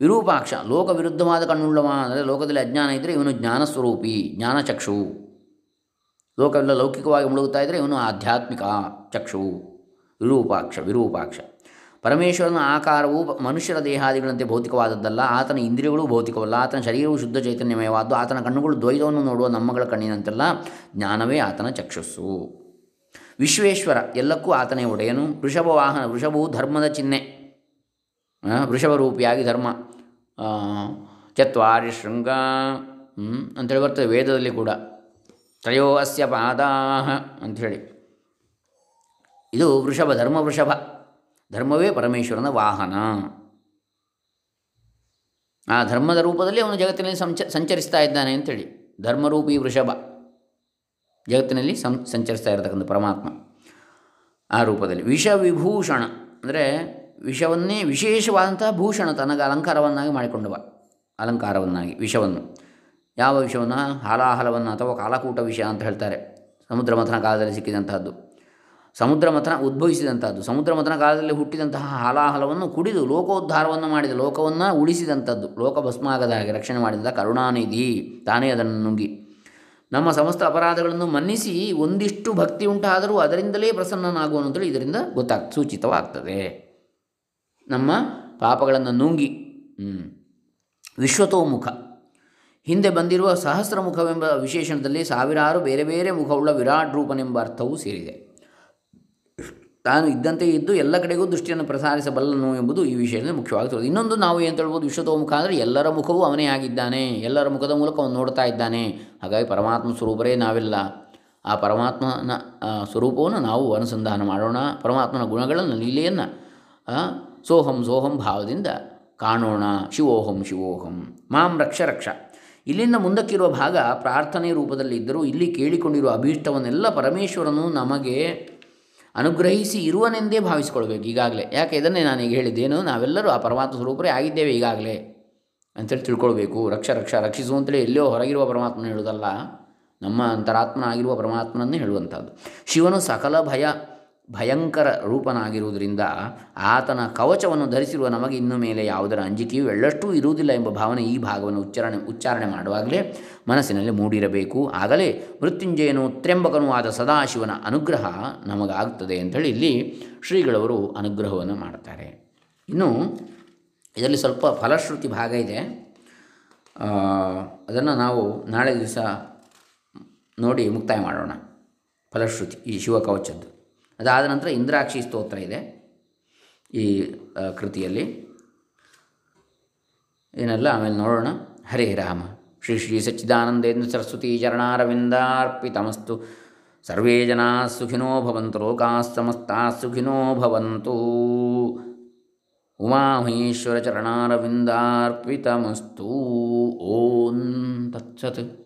ವಿರೂಪಾಕ್ಷ, ಲೋಕ ವಿರುದ್ಧವಾದ ಕಣ್ಣುಳ್ಳವ ಅಂದರೆ ಲೋಕದಲ್ಲಿ ಅಜ್ಞಾನ ಇದ್ದರೆ ಇವನು ಜ್ಞಾನಸ್ವರೂಪಿ ಜ್ಞಾನಚಕ್ಷು ಲೋಕವೆಲ್ಲ ಲೌಕಿಕವಾಗಿ ಮುಳುಗುತ್ತಾ ಇದ್ದರೆ ಇವನು ಆಧ್ಯಾತ್ಮಿಕ ಚಕ್ಷು. ವಿರೂಪಾಕ್ಷ ವಿರೂಪಾಕ್ಷ. ಪರಮೇಶ್ವರನ ಆಕಾರವು ಮನುಷ್ಯರ ದೇಹಾದಿಗಳಂತೆ ಭೌತಿಕವಾದದ್ದಲ್ಲ, ಆತನ ಇಂದ್ರಿಯಗಳು ಭೌತಿಕವಲ್ಲ, ಆತನ ಶರೀರವು ಶುದ್ಧ ಚೈತನ್ಯಮಯವಾದ್ದು, ಆತನ ಕಣ್ಣುಗಳು ದ್ವೈತವನ್ನು ನೋಡುವ ನಮ್ಮಗಳ ಕಣ್ಣಿನಂತೆಲ್ಲ ಜ್ಞಾನವೇ ಆತನ ಚಕ್ಷಸ್ಸು. ವಿಶ್ವೇಶ್ವರ, ಎಲ್ಲಕ್ಕೂ ಆತನೇ ಒಡೆಯನು. ವೃಷಭ ವಾಹನ, ವೃಷಭವು ಧರ್ಮದ ಚಿಹ್ನೆ. ವೃಷಭ ವೃಷಭರೂಪಿಯಾಗಿ ಧರ್ಮ. ಚತ್ವಾರಿ ಶೃಂಗ ಅಂತೇಳಿ ಬರ್ತದೆ ವೇದದಲ್ಲಿ ಕೂಡ. ತ್ರಯೋ ಅಸ್ಯ ಪಾದಾಹ ಅಂಥೇಳಿ ಇದು ವೃಷಭ, ಧರ್ಮ ವೃಷಭ. ಧರ್ಮವೇ ಪರಮೇಶ್ವರನ ವಾಹನ. ಆ ಧರ್ಮದ ರೂಪದಲ್ಲಿ ಅವನು ಜಗತ್ತಿನಲ್ಲಿ ಸಂಚ, ಸಂಚರಿಸ್ತಾ ಇದ್ದಾನೆ ಅಂತೇಳಿ. ಧರ್ಮರೂಪಿ ವೃಷಭ. ಜಗತ್ತಿನಲ್ಲಿ ಸಂ, ಸಂಚರಿಸ್ತಾ ಇರತಕ್ಕಂಥ ಪರಮಾತ್ಮ ಆ ರೂಪದಲ್ಲಿ. ವಿಷ ವಿಭೂಷಣ ಅಂದರೆ ವಿಷವನ್ನೇ ವಿಶೇಷವಾದಂತಹ ಭೂಷಣ ತನಗೆ ಅಲಂಕಾರವನ್ನಾಗಿ ಮಾಡಿಕೊಂಡವ. ಅಲಂಕಾರವನ್ನಾಗಿ, ವಿಷವನ್ನು. ಯಾವ ವಿಷವನ್ನು? ಹಾಲಾಹಲವನ್ನು ಅಥವಾ ಕಾಲಕೂಟ ವಿಷ ಅಂತ ಹೇಳ್ತಾರೆ. ಸಮುದ್ರ ಮಥನ ಕಾಲದಲ್ಲಿ ಸಿಕ್ಕಿದಂತಹದ್ದು. ಸಮುದ್ರ ಮಥನ ಉದ್ಭವಿಸಿದಂಥದ್ದು. ಸಮುದ್ರ ಮಥನ ಕಾಲದಲ್ಲಿ ಹುಟ್ಟಿದಂತಹ ಹಾಲಾಹಲವನ್ನು ಕುಡಿದು ಲೋಕೋದ್ಧಾರವನ್ನು ಮಾಡಿದ, ಲೋಕವನ್ನು ಉಳಿಸಿದಂಥದ್ದು. ಲೋಕ ಭಸ್ಮಾಗದ ಹಾಗೆ ರಕ್ಷಣೆ ಮಾಡಿದ ಕರುಣಾನಿಧಿ, ತಾನೇ ಅದನ್ನು ನುಂಗಿ. ನಮ್ಮ ಸಮಸ್ತ ಅಪರಾಧಗಳನ್ನು ಮನ್ನಿಸಿ ಒಂದಿಷ್ಟು ಭಕ್ತಿ ಉಂಟಾದರೂ ಅದರಿಂದಲೇ ಪ್ರಸನ್ನನಾಗುವನು ಅಂತೇಳಿ ಇದರಿಂದ ಗೊತ್ತಾಗ್ ಸೂಚಿತವಾಗ್ತದೆ. ನಮ್ಮ ಪಾಪಗಳನ್ನು ನುಂಗಿ. ವಿಶ್ವತೋಮುಖ. ಹಿಂದೆ ಬಂದಿರುವ ಸಹಸ್ರಮುಖವೆಂಬ ವಿಶೇಷಣದಲ್ಲಿ ಸಾವಿರಾರು ಬೇರೆ ಬೇರೆ ಮುಖವುಳ್ಳ ವಿರಾಟ್ ರೂಪನೆಂಬ ಅರ್ಥವೂ ಸೇರಿದೆ. ತಾನು ಇದ್ದಂತೆ ಇದ್ದು ಎಲ್ಲ ಕಡೆಗೂ ದೃಷ್ಟಿಯನ್ನು ಪ್ರಸಾರಿಸಬಲ್ಲನು ಎಂಬುದು ಈ ವಿಷಯದಲ್ಲಿ ಮುಖ್ಯವಾಗಿ ತಿಳಿದು ಇನ್ನೊಂದು ನಾವು ಏನು ಹೇಳ್ಬೋದು, ವಿಶ್ವತೋಮುಖ ಅಂದರೆ ಎಲ್ಲರ ಮುಖವೂ ಅವನೇ ಆಗಿದ್ದಾನೆ. ಎಲ್ಲರ ಮುಖದ ಮೂಲಕ ಅವನು ನೋಡ್ತಾ ಇದ್ದಾನೆ. ಹಾಗಾಗಿ ಪರಮಾತ್ಮ ಸ್ವರೂಪರೇ ನಾವೆಲ್ಲ. ಆ ಪರಮಾತ್ಮನ ಸ್ವರೂಪವನ್ನು ನಾವು ಅನುಸಂಧಾನ ಮಾಡೋಣ. ಪರಮಾತ್ಮನ ಗುಣಗಳನ್ನು, ಲೀಲೆಯನ್ನು ಸೋಹಂ ಸೋಹಂ ಭಾವದಿಂದ ಕಾಣೋಣ. ಶಿವೋಹಂ ಶಿವೋಹಂ. ಮಾಂ ರಕ್ಷ ರಕ್ಷ. ಇಲ್ಲಿಂದ ಮುಂದಕ್ಕಿರುವ ಭಾಗ ಪ್ರಾರ್ಥನೆ ರೂಪದಲ್ಲಿ ಇದ್ದರೂ ಇಲ್ಲಿ ಕೇಳಿಕೊಂಡಿರುವ ಅಭೀಷ್ಟವನ್ನೆಲ್ಲ ಪರಮೇಶ್ವರನು ನಮಗೆ ಅನುಗ್ರಹಿಸಿ ಇರುವನೆಂದೇ ಭಾವಿಸಿಕೊಳ್ಬೇಕು ಈಗಾಗಲೇ. ಯಾಕೆ? ಇದನ್ನೇ ಈಗ ಹೇಳಿದ್ದೇನು, ನಾವೆಲ್ಲರೂ ಆ ಪರಮಾತ್ಮ ಸ್ವರೂಪರೇ ಆಗಿದ್ದೇವೆ ಈಗಾಗಲೇ. ಅಂತೇಳಿ ತಿಳ್ಕೊಳ್ಬೇಕು. ರಕ್ಷ ರಕ್ಷ, ರಕ್ಷಿಸು ಅಂತೇಳಿ ಎಲ್ಲೋ ಹೊರಗಿರುವ ಪರಮಾತ್ಮನ ಹೇಳುವುದಲ್ಲ ನಮ್ಮ ಅಂತರಾತ್ಮನ ಆಗಿರುವ ಪರಮಾತ್ಮನನ್ನೇ ಹೇಳುವಂಥದ್ದು. ಶಿವನು ಸಕಲ ಭಯ ಭಯಂಕರ ರೂಪನಾಗಿರುವುದರಿಂದ ಆತನ ಕವಚವನ್ನು ಧರಿಸಿರುವ ನಮಗೆ ಇನ್ನು ಮೇಲೆ ಯಾವುದರ ಅಂಜಿಕೆಯೂ ಎಳ್ಳಷ್ಟೂ ಇರುವುದಿಲ್ಲ ಎಂಬ ಭಾವನೆ ಈ ಭಾಗವನ್ನು ಉಚ್ಚಾರಣೆ ಉಚ್ಚಾರಣೆ ಮಾಡುವಾಗಲೇ ಮನಸ್ಸಿನಲ್ಲಿ ಮೂಡಿರಬೇಕು. ಆಗಲೇ ಮೃತ್ಯುಂಜಯನು ತ್ರ್ಯಂಬಕನೂ ಆದ ಸದಾಶಿವನ ಅನುಗ್ರಹ ನಮಗಾಗ್ತದೆ ಅಂಥೇಳಿ ಇಲ್ಲಿ ಶ್ರೀಗಳವರು ಅನುಗ್ರಹವನ್ನು ಮಾಡ್ತಾರೆ ಇನ್ನು ಇದರಲ್ಲಿ ಸ್ವಲ್ಪ ಫಲಶ್ರುತಿ ಭಾಗ ಇದೆ. ಅದನ್ನು ನಾವು ನಾಳೆ ದಿವಸ ನೋಡಿ ಮುಕ್ತಾಯ ಮಾಡೋಣ. ಫಲಶ್ರುತಿ, ಈ ಶಿವಕವಚದ್ದು. ಅದಾದ ನಂತರ ಇಂದ್ರಾಕ್ಷಿ ಸ್ತೋತ್ರ ಇದೆ ಈ ಕೃತಿಯಲ್ಲಿ. ಏನೆಲ್ಲ? ಆಮೇಲೆ ನೋಡೋಣ. ಹರೇ ರಾಮ. ಶ್ರೀ ಶ್ರೀ ಸಚ್ಚಿದಾನಂದೇಂದ್ರ ಸರಸ್ವತಿ ಚರಣಾರವಿಂದಾರ್ಪಿತಮಸ್ತು ಸರ್ವೇ ಜನಾ ಸುಖಿನೋ ಭವಂತು ಲೋಕಾಃ ಸಮಸ್ತಾಃ ಸುಖಿನೋ ಭವಂತು. ಉಮಾಮಹೇಶ್ವರ ಚರಣಾರವಿಂದಾರ್ಪಿತಮಸ್ತು. ಓಂ ತತ್ಸತ್.